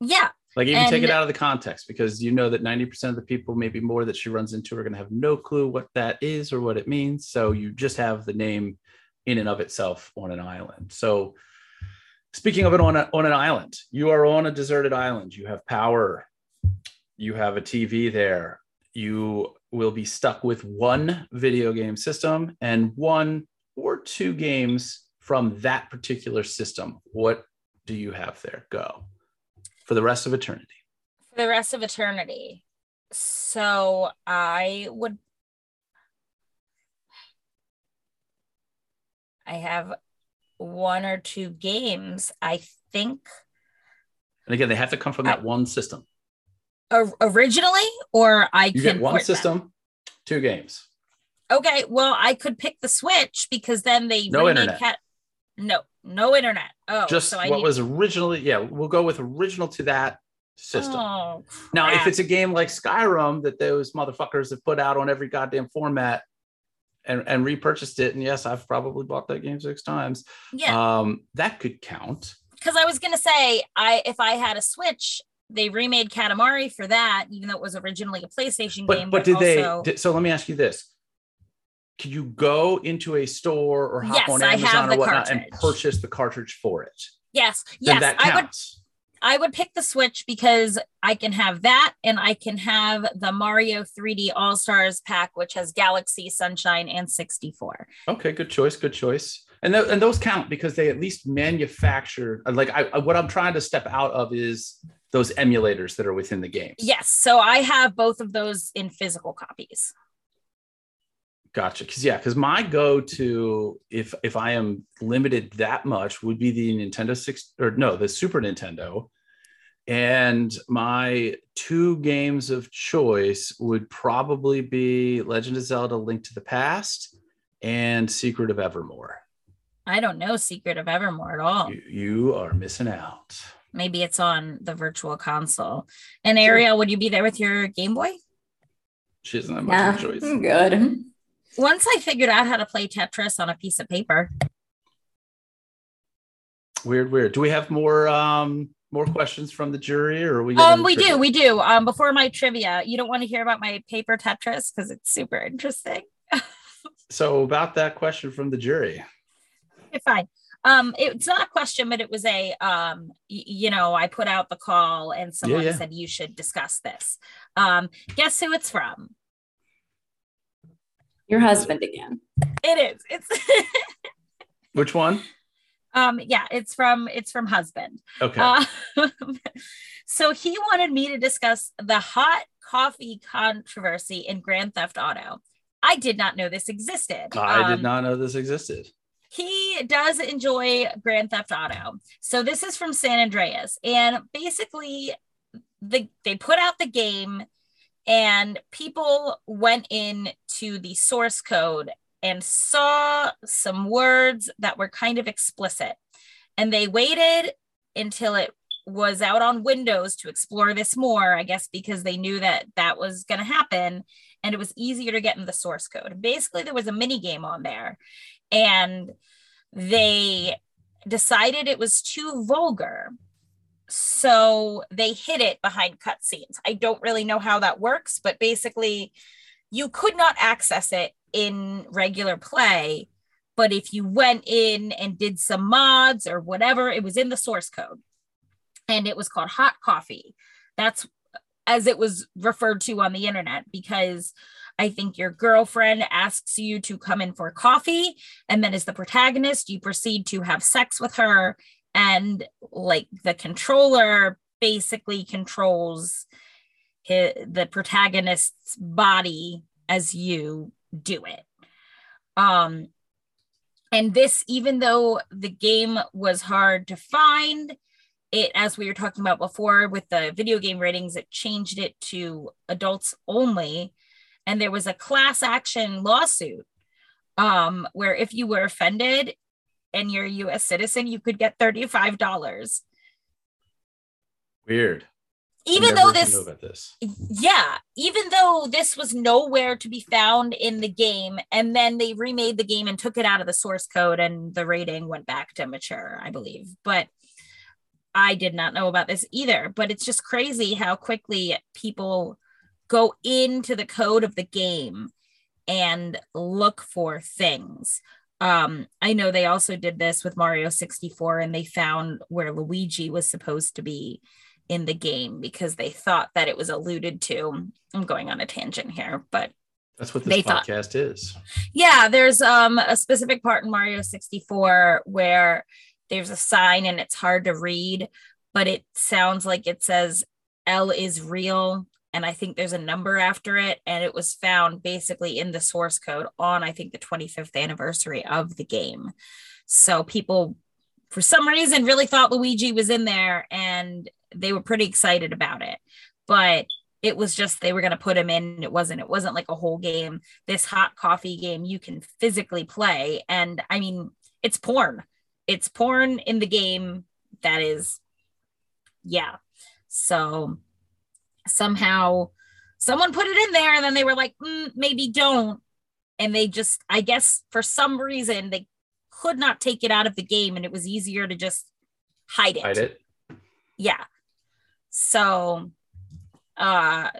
Yeah. Like even take it out of the context because you know that 90% of the people, maybe more that she runs into, are going to have no clue what that is or what it means. So you just have the name in and of itself on an island. So speaking of it on, a, on an island, you are on a deserted island. You have power. You have a TV there. You will be stuck with one video game system and one or two games from that particular system. What do you have there? Go for the rest of eternity. For the rest of eternity. So I would I have one or two games. I think And again, they have to come from that one system. originally, or I You can get one port them. system, two games. Okay, well, I could pick the Switch because then they No internet. Cat- no, no internet. Oh, Just so I what need- was originally, yeah, we'll go with original to that system. Oh, now, if it's a game like Skyrim that those motherfuckers have put out on every goddamn format and, and repurchased it, and yes, I've probably bought that game six times, yeah, um, that could count. because I was gonna say, I if I had a Switch, they remade Katamari for that, even though it was originally a PlayStation But game. but did also- they? Did, so let me ask you this: Could you go into a store or hop Yes, on Amazon or whatnot and purchase the cartridge for it? Yes, Then yes, that I would. I would pick the Switch because I can have that, and I can have the Mario 3D All Stars pack, which has Galaxy, Sunshine, and 64. Okay, good choice. Good choice. And th- and those count because they at least manufacture. Uh, like I, I- what I'm trying to step out of is those emulators that are within the games. Yes, so I have both of those in physical copies. Gotcha. Because yeah, because my go-to if if I am limited that much would be the Nintendo six or no the Super Nintendo, and my two games of choice would probably be Legend of Zelda: Link to the Past and Secret of Evermore. I don't know Secret of Evermore at all. You, you are missing out. Maybe it's on the virtual console. And Ariel, would you be there with your Game Boy? She doesn't have much yeah, choice. I'm good. Once I figured out how to play Tetris on a piece of paper. Weird, weird. Do we have more um more questions from the jury or we um we do we do. Um before my trivia you don't want to hear about my paper tetris because it's super interesting. So about that question from the jury. Okay, fine. Um it's not a question but it was a um y- you know i put out the call and someone yeah, yeah. said you should discuss this. Um guess who it's from your husband again. It is. It's which one? Um yeah it's from it's from husband. Okay. Uh, so he wanted me to discuss the hot coffee controversy in grand theft auto. I did not know this existed. I um, did not know this existed. he does enjoy grand theft auto. So this is from san andreas. And basically the they put out the game and people went in to the source code and saw some words that were kind of explicit. And they waited until it was out on Windows to explore this more, I guess, because they knew that that was going to happen and it was easier to get in the source code. Basically, there was a mini game on there and they decided it was too vulgar. So they hid it behind cutscenes. I don't really know how that works, but basically, you could not access it in regular play. But if you went in and did some mods or whatever, it was in the source code and it was called Hot Coffee. That's as it was referred to on the internet because I think your girlfriend asks you to come in for coffee. And then, as the protagonist, you proceed to have sex with her. And like the controller basically controls his, the protagonist's body as you do it. Um, and this, even though the game was hard to find, it, as we were talking about before with the video game ratings, it changed it to adults only. And there was a class action lawsuit um, where if you were offended and you're a US citizen, you could get $35. Weird. Even though this, this, yeah even though this was nowhere to be found in the game and then they remade the game and took it out of the source code and the rating went back to mature i believe. But i did not know about this either. But it's just crazy how quickly people go into the code of the game and look for things um i know they also did this with mario 64 and they found where luigi was supposed to be in the game because they thought that it was alluded to. I'm going on a tangent here, but that's what this podcast thought. is. Yeah, there's um a specific part in Mario 64 where there's a sign and it's hard to read, but it sounds like it says L is real and I think there's a number after it and it was found basically in the source code on I think the 25th anniversary of the game. So people for some reason really thought Luigi was in there and they were pretty excited about it. But it was just they were going to put him in it wasn't it wasn't like a whole game this hot coffee game you can physically play and i mean it's porn it's porn in the game that is yeah so somehow someone put it in there and then they were like mm, maybe don't and they just i guess for some reason they could not take it out of the game and it was easier to just hide it hide it yeah so uh,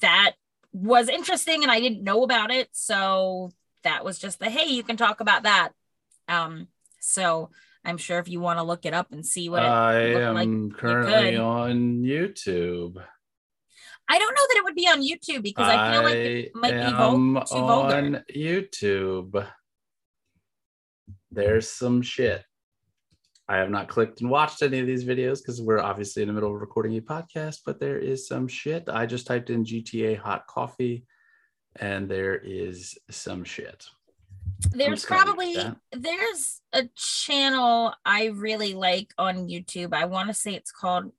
that was interesting and I didn't know about it. So that was just the hey, you can talk about that. Um, so I'm sure if you want to look it up and see what I am like, currently on YouTube. I don't know that it would be on YouTube because I feel like it might be vul- too vulgar. On YouTube, there's some shit. I have not clicked and watched any of these videos because we're obviously in the middle of recording a podcast, but there is some shit. I just typed in GTA hot coffee and there is some shit. There's probably there's a channel I really like on YouTube. I want to say it's called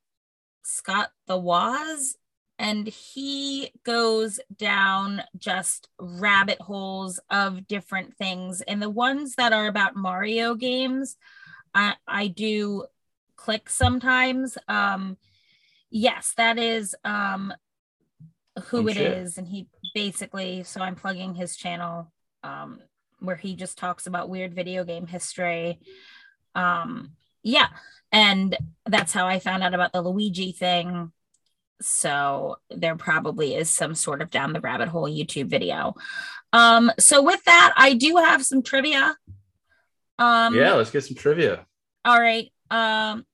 Scott the Woz and he goes down just rabbit holes of different things and the ones that are about Mario games I, I do click sometimes. Um, yes, that is um, who Oh, it shit. is, and he basically. So I'm plugging his channel, um, where he just talks about weird video game history. Um, yeah, and that's how I found out about the Luigi thing. So there probably is some sort of down the rabbit hole YouTube video. Um, so with that, I do have some trivia. Um, yeah, let's get some trivia. all right. Um,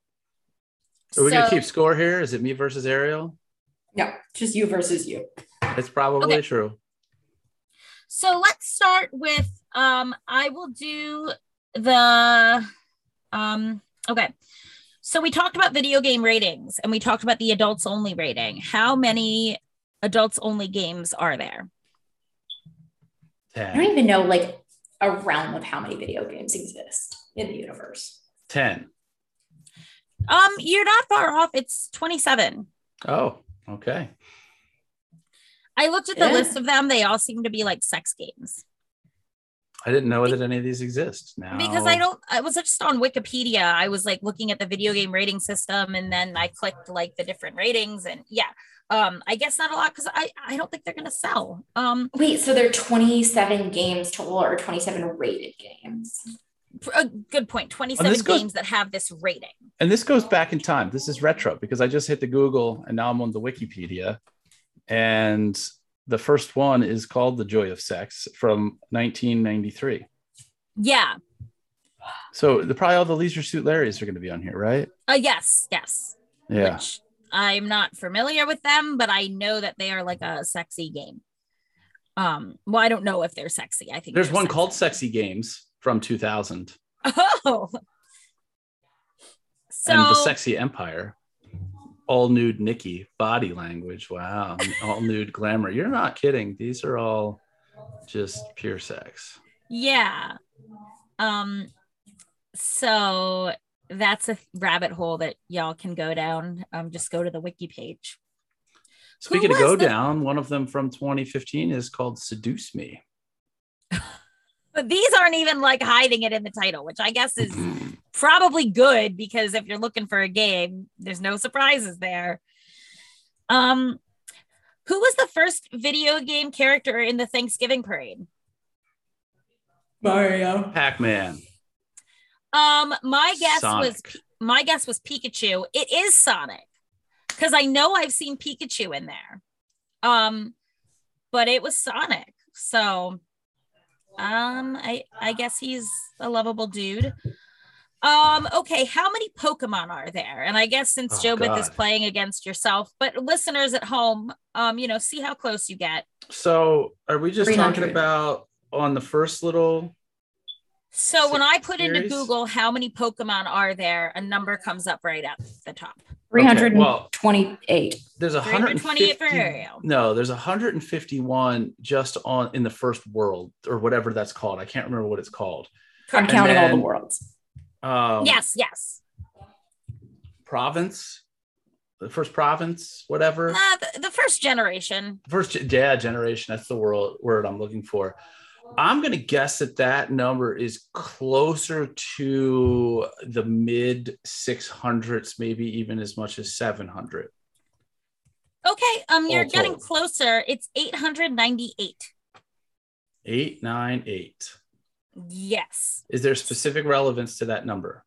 Are we gonna keep score here? Is it me versus Ariel? No, just you versus you. It's probably Okay. true. So let's start with um I will do the um okay. So we talked about video game ratings and we talked about the adults only rating. How many adults only games are there? I don't even know like a realm of how many video games exist in the universe. Ten. Um you're not far off. It's 27. Oh, okay. I looked at the Yeah. list of them. They all seem to be like sex games. I didn't know that any of these exist. Now because I don't I was just on Wikipedia. I was like looking at the video game rating system and then I clicked like the different ratings and yeah. Um I guess not a lot cuz I I don't think they're going to sell. Um Wait, so there are 27 games total or 27 rated games? a good point. 27 goes- games that have this rating. And this goes back in time. This is retro because I just hit the Google and now I'm on the Wikipedia. And the first one is called The Joy of Sex from 1993. Yeah. So the, probably all the Leisure Suit Larrys are going to be on here, right? Uh yes, yes. Yeah. Which I'm not familiar with them, but I know that they are like a sexy game. Um well I don't know if they're sexy. I think There's one sexy. called Sexy Games from 2000 Oh. So and The Sexy Empire. All nude Nikki body language. Wow. all nude glamour. You're not kidding. These are all just pure sex. Yeah. Um so that's a rabbit hole that y'all can go down. Um just go to the wiki page. Speaking of go the- down, one of them from 2015 is called Seduce Me. But these aren't even like hiding it in the title, which I guess is probably good because if you're looking for a game, there's no surprises there. Um who was the first video game character in the Thanksgiving parade? Mario. Pac-Man. Um, my guess was Sonic. Pi- my guess was Pikachu. It is Sonic because I know I've seen Pikachu in there. Um, but it was Sonic. So, um, I I guess he's a lovable dude. Um, okay, how many Pokemon are there? And I guess since Oh, Jobith is playing against yourself, but listeners at home, um, you know, see how close you get. So are we just talking about on the first little So when I put into Google how many Pokemon are there, a number comes up right at the top. 328. there's a 328 for 150 Ariel. no there's 151 just on in the first world or whatever that's called i can't remember what it's called I'm Correct. counting all the worlds. Um yes, yes. province the first province whatever Uh, the, the first generation. first yeah generation that's the world word i'm looking for i'm going to guess that that number is closer to the mid 600s maybe even as much as 700 Okay, um, you're All getting told. closer. It's 898. 898 Yes. is there specific relevance to that number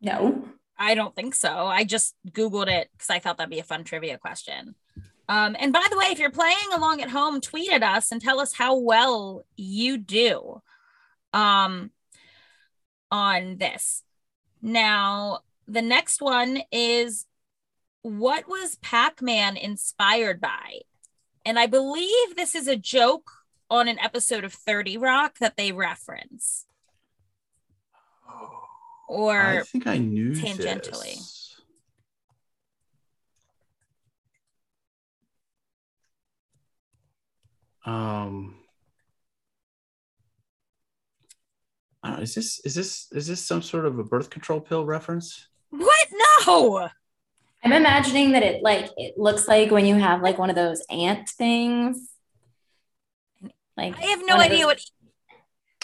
No. I don't think so. I just Googled it because I thought that'd be a fun trivia question. Um, and by the way, if you're playing along at home, tweet at us and tell us how well you do um, on this. Now, the next one is what was Pac Man inspired by? And I believe this is a joke on an episode of 30 Rock that they reference. Or I think I knew tangentially. this. Um, I don't know, is this is this is this some sort of a birth control pill reference? what? No. I'm imagining that it like it looks like when you have like one of those ant things. Like I have no idea those- what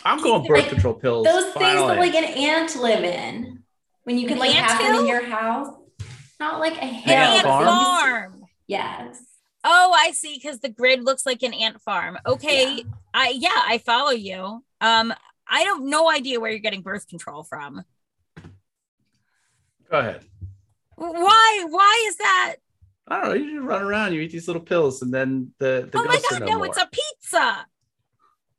I'm going birth Like, control pills. those things finally. that like an ant live in. When you An like have them in your house. Not like a An hill. Ant ant farm? farm. Yes. Oh, I see. Because the grid looks like an ant farm. Okay, Yeah. I yeah, I follow you. Um, I have no idea where you're getting birth control from. Go ahead. Why? Why is that? I don't know. You just run around. You eat these little pills, and then the the oh my god, no, no, more. it's a pizza.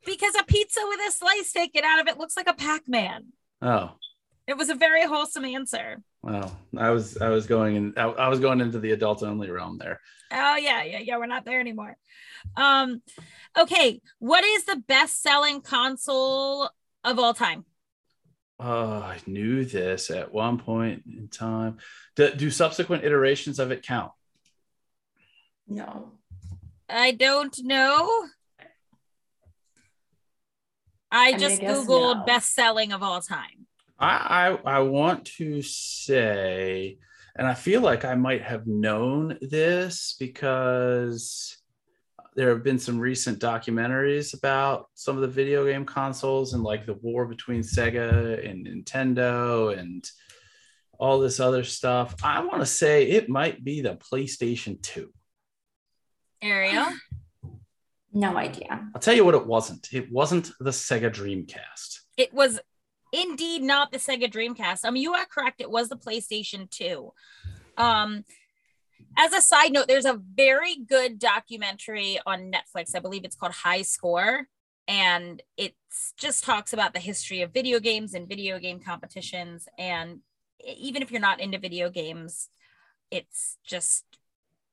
Because a pizza with a slice taken out of it looks like a Pac-Man. Oh, It was a very wholesome answer. well, I was I was going in. I, I was going into the adult only realm there. Oh yeah, yeah, yeah. We're not there anymore. Um, okay. What is the best-selling console of all time? Oh, I knew this at one point in time. Do, do subsequent iterations of it count? No. I don't know. I I'm just gonna googled no. best-selling of all time. I, I I want to say, and I feel like I might have known this because there have been some recent documentaries about some of the video game consoles and like the war between Sega and Nintendo and all this other stuff. I want to say it might be the PlayStation 2. Ariel. No idea. I'll tell you what it wasn't. It wasn't the Sega Dreamcast. it was indeed not the Sega Dreamcast. I mean, you are correct. It was the PlayStation 2. Um, as a side note, there's a very good documentary on Netflix. I believe it's called High Score. And it just talks about the history of video games and video game competitions. And even if you're not into video games, it's just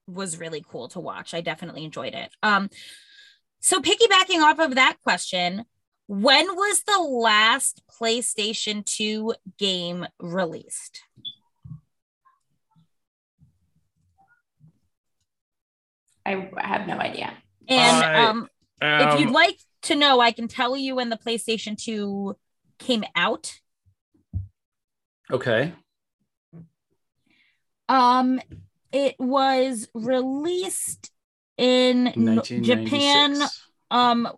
was really cool to watch. I definitely enjoyed it. Um, so piggybacking off of that question, when was the last PlayStation 2 game released? I have no idea. And I- um, if you'd Um, like to know, I can tell you when the PlayStation 2 came out. okay. Um, it was released in Japan um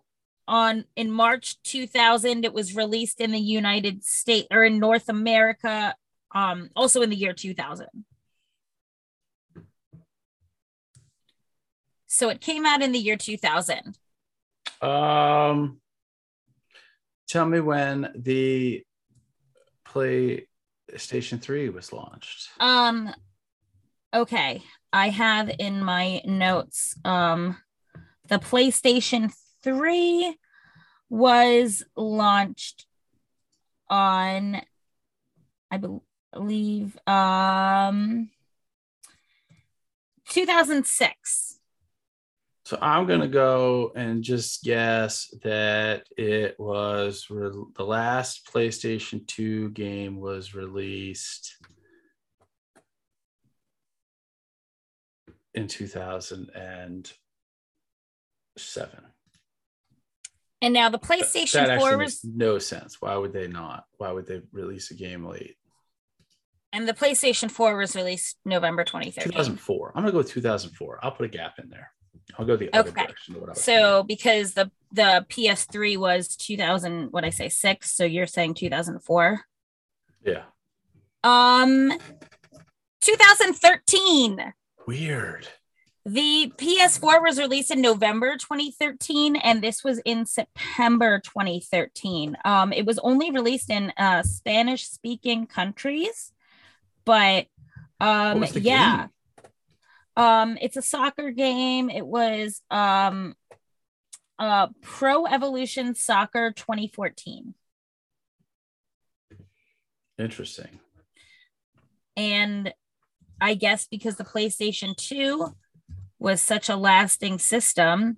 on in March 2000 it was released in the United States or in North America um also in the year 2000 so it came out in the year 2000 Um, tell me when the PlayStation 3 was launched. um okay I have in my notes um the PlayStation 3 was launched on I believe um 2006 So I'm going to go and just guess that it was re- the last PlayStation 2 game was released in 2007. and now the PlayStation that 4 actually was no sense. Why would they not? Why would they release a game late? and the PlayStation 4 was released November 2013 2004. I'm going to go with 2004. I'll put a gap in there. I'll go the other direction. To what I was So because the the PS3 was 2000 what I say 6 so you're saying 2004 yeah. um 2013 Weird. the PS4 was released in November 2013 and this was in September 2013 um it was only released in uh Spanish speaking countries but um yeah game? um it's a soccer game it was um uh pro evolution soccer 2014 Interesting. and i guess because the playstation 2 was such a lasting system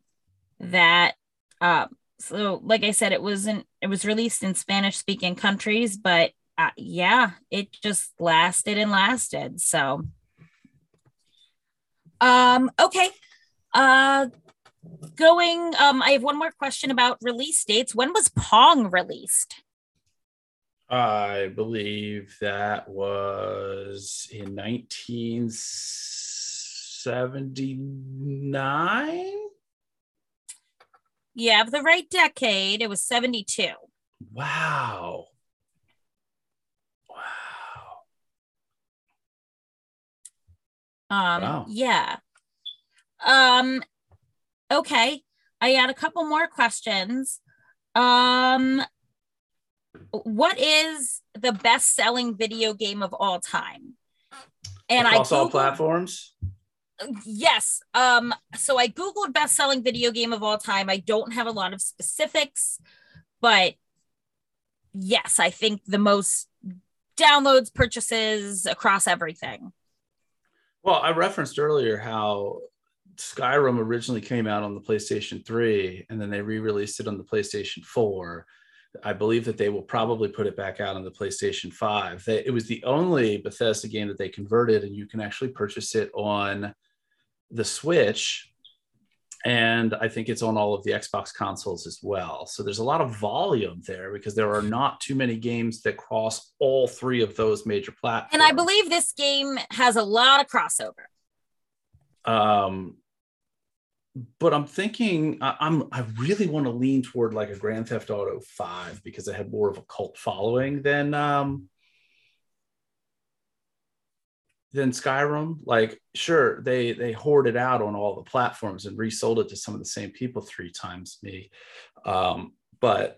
that uh so like i said it wasn't it was released in spanish speaking countries but uh, yeah it just lasted and lasted so. Um okay uh going um i have one more question about release dates. When was pong released I believe that was in 1979. Yeah, of the right decade, it was 72. Wow. Um, wow. Yeah. Um, okay. I had a couple more questions. Um, what is the best selling video game of all time? And Across I all platforms. yes um so i googled best selling video game of all time i don't have a lot of specifics but yes i think the most downloads purchases across everything Well, I referenced earlier how Skyrim originally came out on the PlayStation 3 and then they re-released it on the PlayStation 4. I believe that they will probably put it back out on the PlayStation 5. They, it was the only Bethesda game that they converted and you can actually purchase it on the Switch and I think it's on all of the Xbox consoles as well. So there's a lot of volume there because there are not too many games that cross all three of those major platforms. and i believe this game has a lot of crossover um but i'm thinking I, i'm i really want to lean toward like a grand theft auto 5 because it had more of a cult following than um than skyrim. Like sure they they hoarded out on all the platforms and resold it to some of the same people three times me um but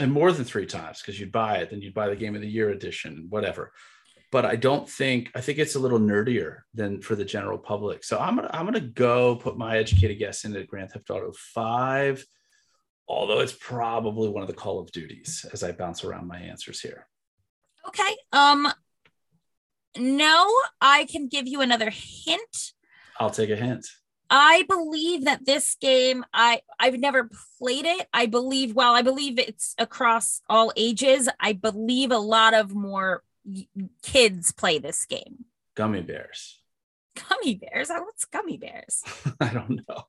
and more than three times because you'd buy it then you'd buy the game of the year edition whatever but I don't think I think it's a little nerdier than for the general public. So I'm gonna I'm gonna go put my educated guess into Grand Theft Auto 5, although it's probably one of the Call of Duties as I bounce around my answers here. okay um no i can give you another hint I'll take a hint. I believe that this game, I I've never played it. I believe, well, I believe it's across all ages. I believe a lot of more kids play this game. Gummy bears. Gummy bears. What's gummy bears? I don't know.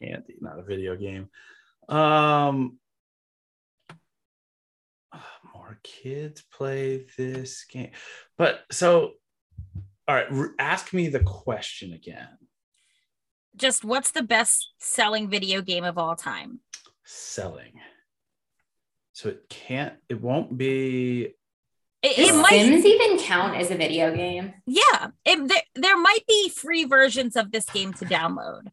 Candy, not a video game. Um more kids play this game. But so all right, ask me the question again. Just what's the best selling video game of all time? selling. So it can't, it won't be. It, Does it might, Sims even count as a video game? yeah. It, there, there might be free versions of this game to download.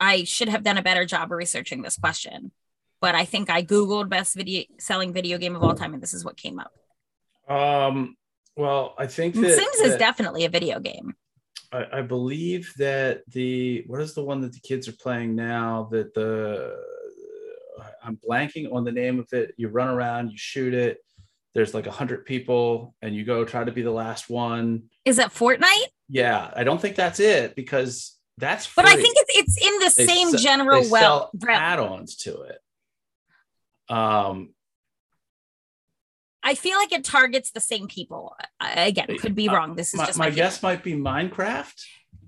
I should have done a better job of researching this question, but I think I googled best video selling video game of all time, and this is what came up. Um, well, I think that, Sims is that- definitely a video game. I, I believe that the what is the one that the kids are playing now that the I'm blanking on the name of it. You run around, you shoot it. There's like a hundred people, and you go try to be the last one. Is it Fortnite? Yeah, I don't think that's it because that's. But I think it's it's in the They same se- general they well. add-ons to it. Um, I feel like it targets the same people. I, again, could be Uh, wrong. This is my, just my my, guess might be Minecraft.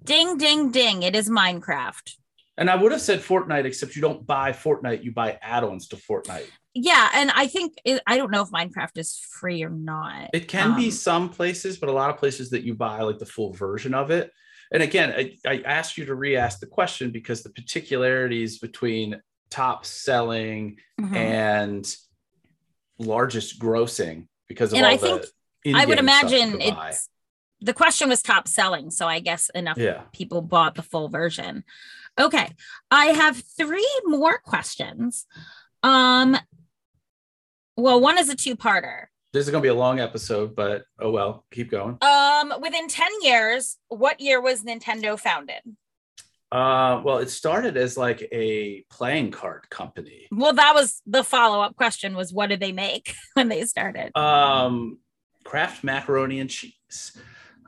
Ding, ding, ding! It is Minecraft. And I would have said Fortnite, except you don't buy Fortnite, you buy add-ons to Fortnite. Yeah, and I think it, I don't know if Minecraft is free or not. It can be Um, some places, but a lot of places that you buy like the full version of it. And again, I, I asked you to re-ask the question because the particularities between top selling Mhm. and largest grossing because of And all I the think- I would in-game stuff you imagine it's the question was top selling, so I guess enough yeah. people bought the full version. Okay, I have three more questions. Um, well, one is a two-parter. This is gonna be a long episode, but oh well, keep going. Um, within 10 years, what year was Nintendo founded? Uh, well, it started as like a playing card company. Well, that was the follow-up question was what did they make when they started? Um, Kraft macaroni and cheese.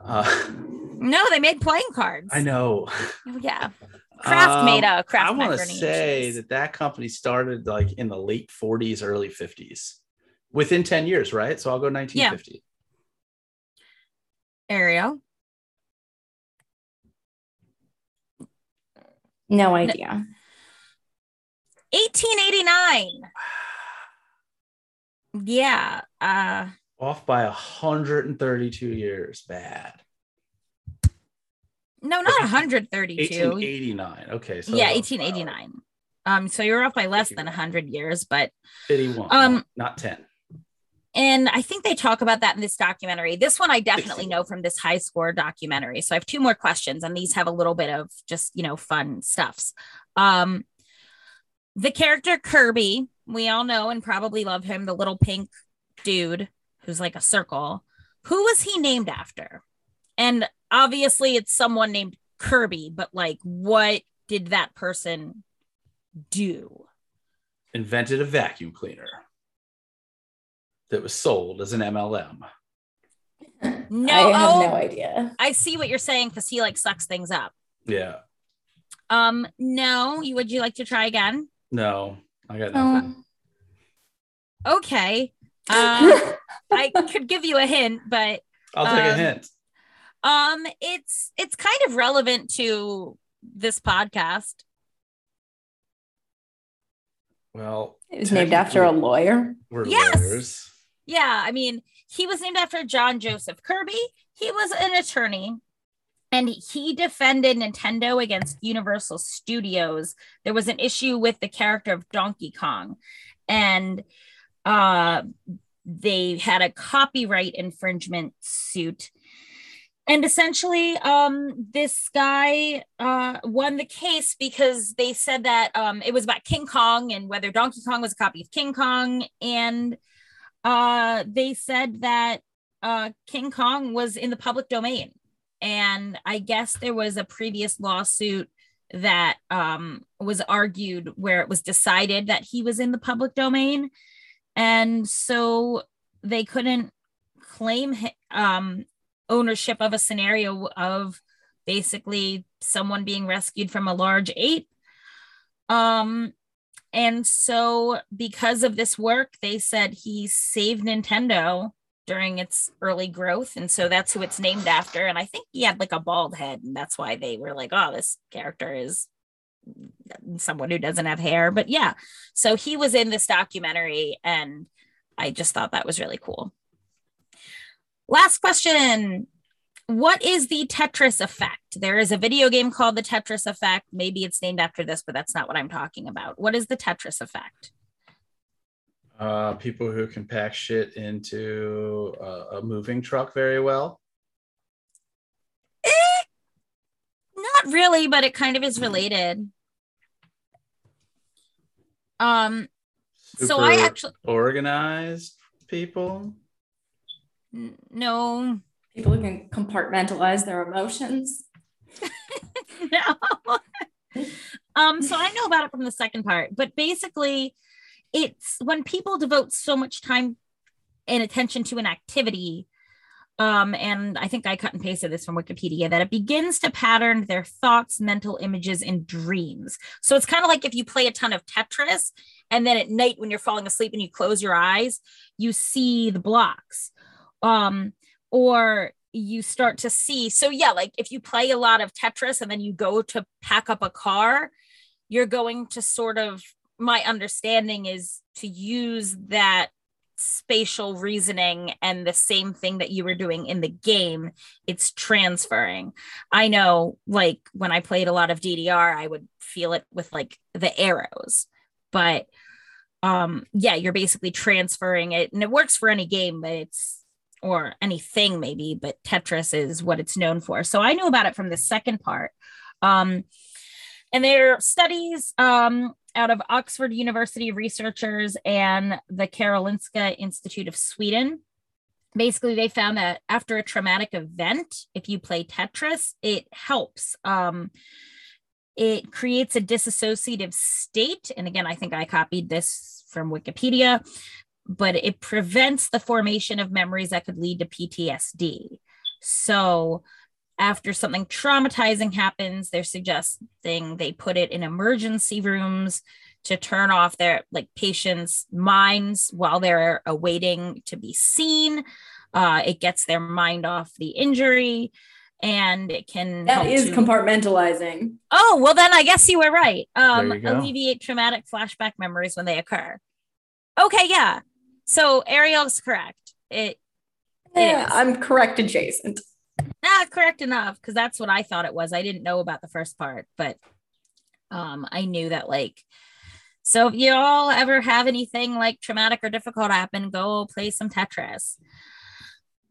Uh, No, they made playing cards. I know. Oh, yeah. Kraft Um, made a Kraft I want to say that that company started like in the late 40s, early 50s, within 10 years, right? So I'll go 1950. Ariel. No idea. 1889. Yeah. Uh Off by 132 years. Bad. no, not 132. 1889. Okay. So yeah, uh, 1889. Um, so you're off by less than 100 years, but 81. Um, not 10. And I think they talk about that in this documentary. This one I definitely know from this high score documentary. So I have two more questions, and these have a little bit of just you know fun stuffs. Um, the character Kirby, we all know and probably love him, the little pink dude who's like a circle. Who was he named after? And obviously, it's someone named Kirby, but like, what did that person do? Invented a vacuum cleaner that was sold as an MLM. No, I have oh, no idea. I see what you're saying because he like sucks things up. Yeah. Um, no, you would you like to try again? No, I got nothing. Um, Okay. Um, I could give you a hint, but I'll take a um, hint. um, it's it's kind of relevant to this podcast. Well, it was named after a lawyer. We're Yes. lawyers. Yeah, I mean, he was named after John Joseph Kirby. He was an attorney and he defended Nintendo against Universal Studios. There was an issue with the character of Donkey Kong and uh they had a copyright infringement suit. And essentially, um, this guy uh, won the case because they said that um, it was about King Kong and whether Donkey Kong was a copy of King Kong. And uh, they said that uh, King Kong was in the public domain. And I guess there was a previous lawsuit that um, was argued where it was decided that he was in the public domain. And so they couldn't claim um, ownership of a scenario of basically someone being rescued from a large ape. Um, and so, because of this work, they said he saved Nintendo during its early growth. And so that's who it's named after. And I think he had like a bald head. And that's why they were like, oh, this character is someone who doesn't have hair. But yeah, so he was in this documentary. And I just thought that was really cool. Last question. What is the Tetris effect? There is a video game called the Tetris effect. Maybe it's named after this, but that's not what I'm talking about. What is the Tetris effect? Uh, people who can pack shit into a, a moving truck very well. Not really, but it kind of is related. Um, so I actually organized people. n- no, People can compartmentalize their emotions. no. um, so I know about it from the second part, but basically, it's when people devote so much time and attention to an activity. Um, and I think I cut and pasted this from Wikipedia that it begins to pattern their thoughts, mental images, and dreams. So it's kind of like if you play a ton of Tetris, and then at night when you're falling asleep and you close your eyes, you see the blocks. Um, or you start to see. So yeah, like if you play a lot of Tetris and then you go to pack up a car, you're going to sort of my understanding is to use that spatial reasoning and the same thing that you were doing in the game it's transferring i know like when i played a lot of ddr i would feel it with like the arrows but um yeah you're basically transferring it and it works for any game but it's or anything maybe but tetris is what it's known for so i knew about it from the second part um and there are studies um out of Oxford University researchers and the Karolinska Institute of Sweden. Basically, they found that after a traumatic event, if you play Tetris, it helps. Um, it creates a disassociative state. And again, I think I copied this from Wikipedia, but it prevents the formation of memories that could lead to PTSD. So, after something traumatizing happens, they're suggesting they put it in emergency rooms to turn off their like patients' minds while they're awaiting to be seen. Uh, it gets their mind off the injury and it can that is to- compartmentalizing. Oh, well, then I guess you were right. Um, you alleviate traumatic flashback memories when they occur. Okay, yeah. So Ariel's correct. It Yeah, is. I'm correct adjacent. not correct enough because that's what I thought it was. I didn't know about the first part, but um, I knew that like So if you all ever have anything like traumatic or difficult happen, go play some Tetris.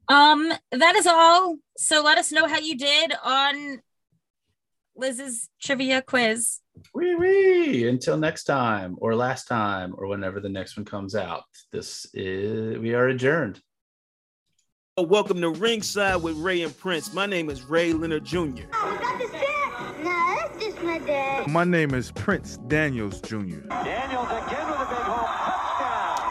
Um, that is all. So let us know how you did on Lis's trivia quiz. Wee wee. Until next time, or last time, or whenever the next one comes out. This is we are adjourned. Oh, welcome to Ringside with Ray and Prince. My name is Ray Leonard Jr. Oh, got the set? No, that's just my dad. My name is Prince Daniels Jr. Daniels again with a big home touchdown.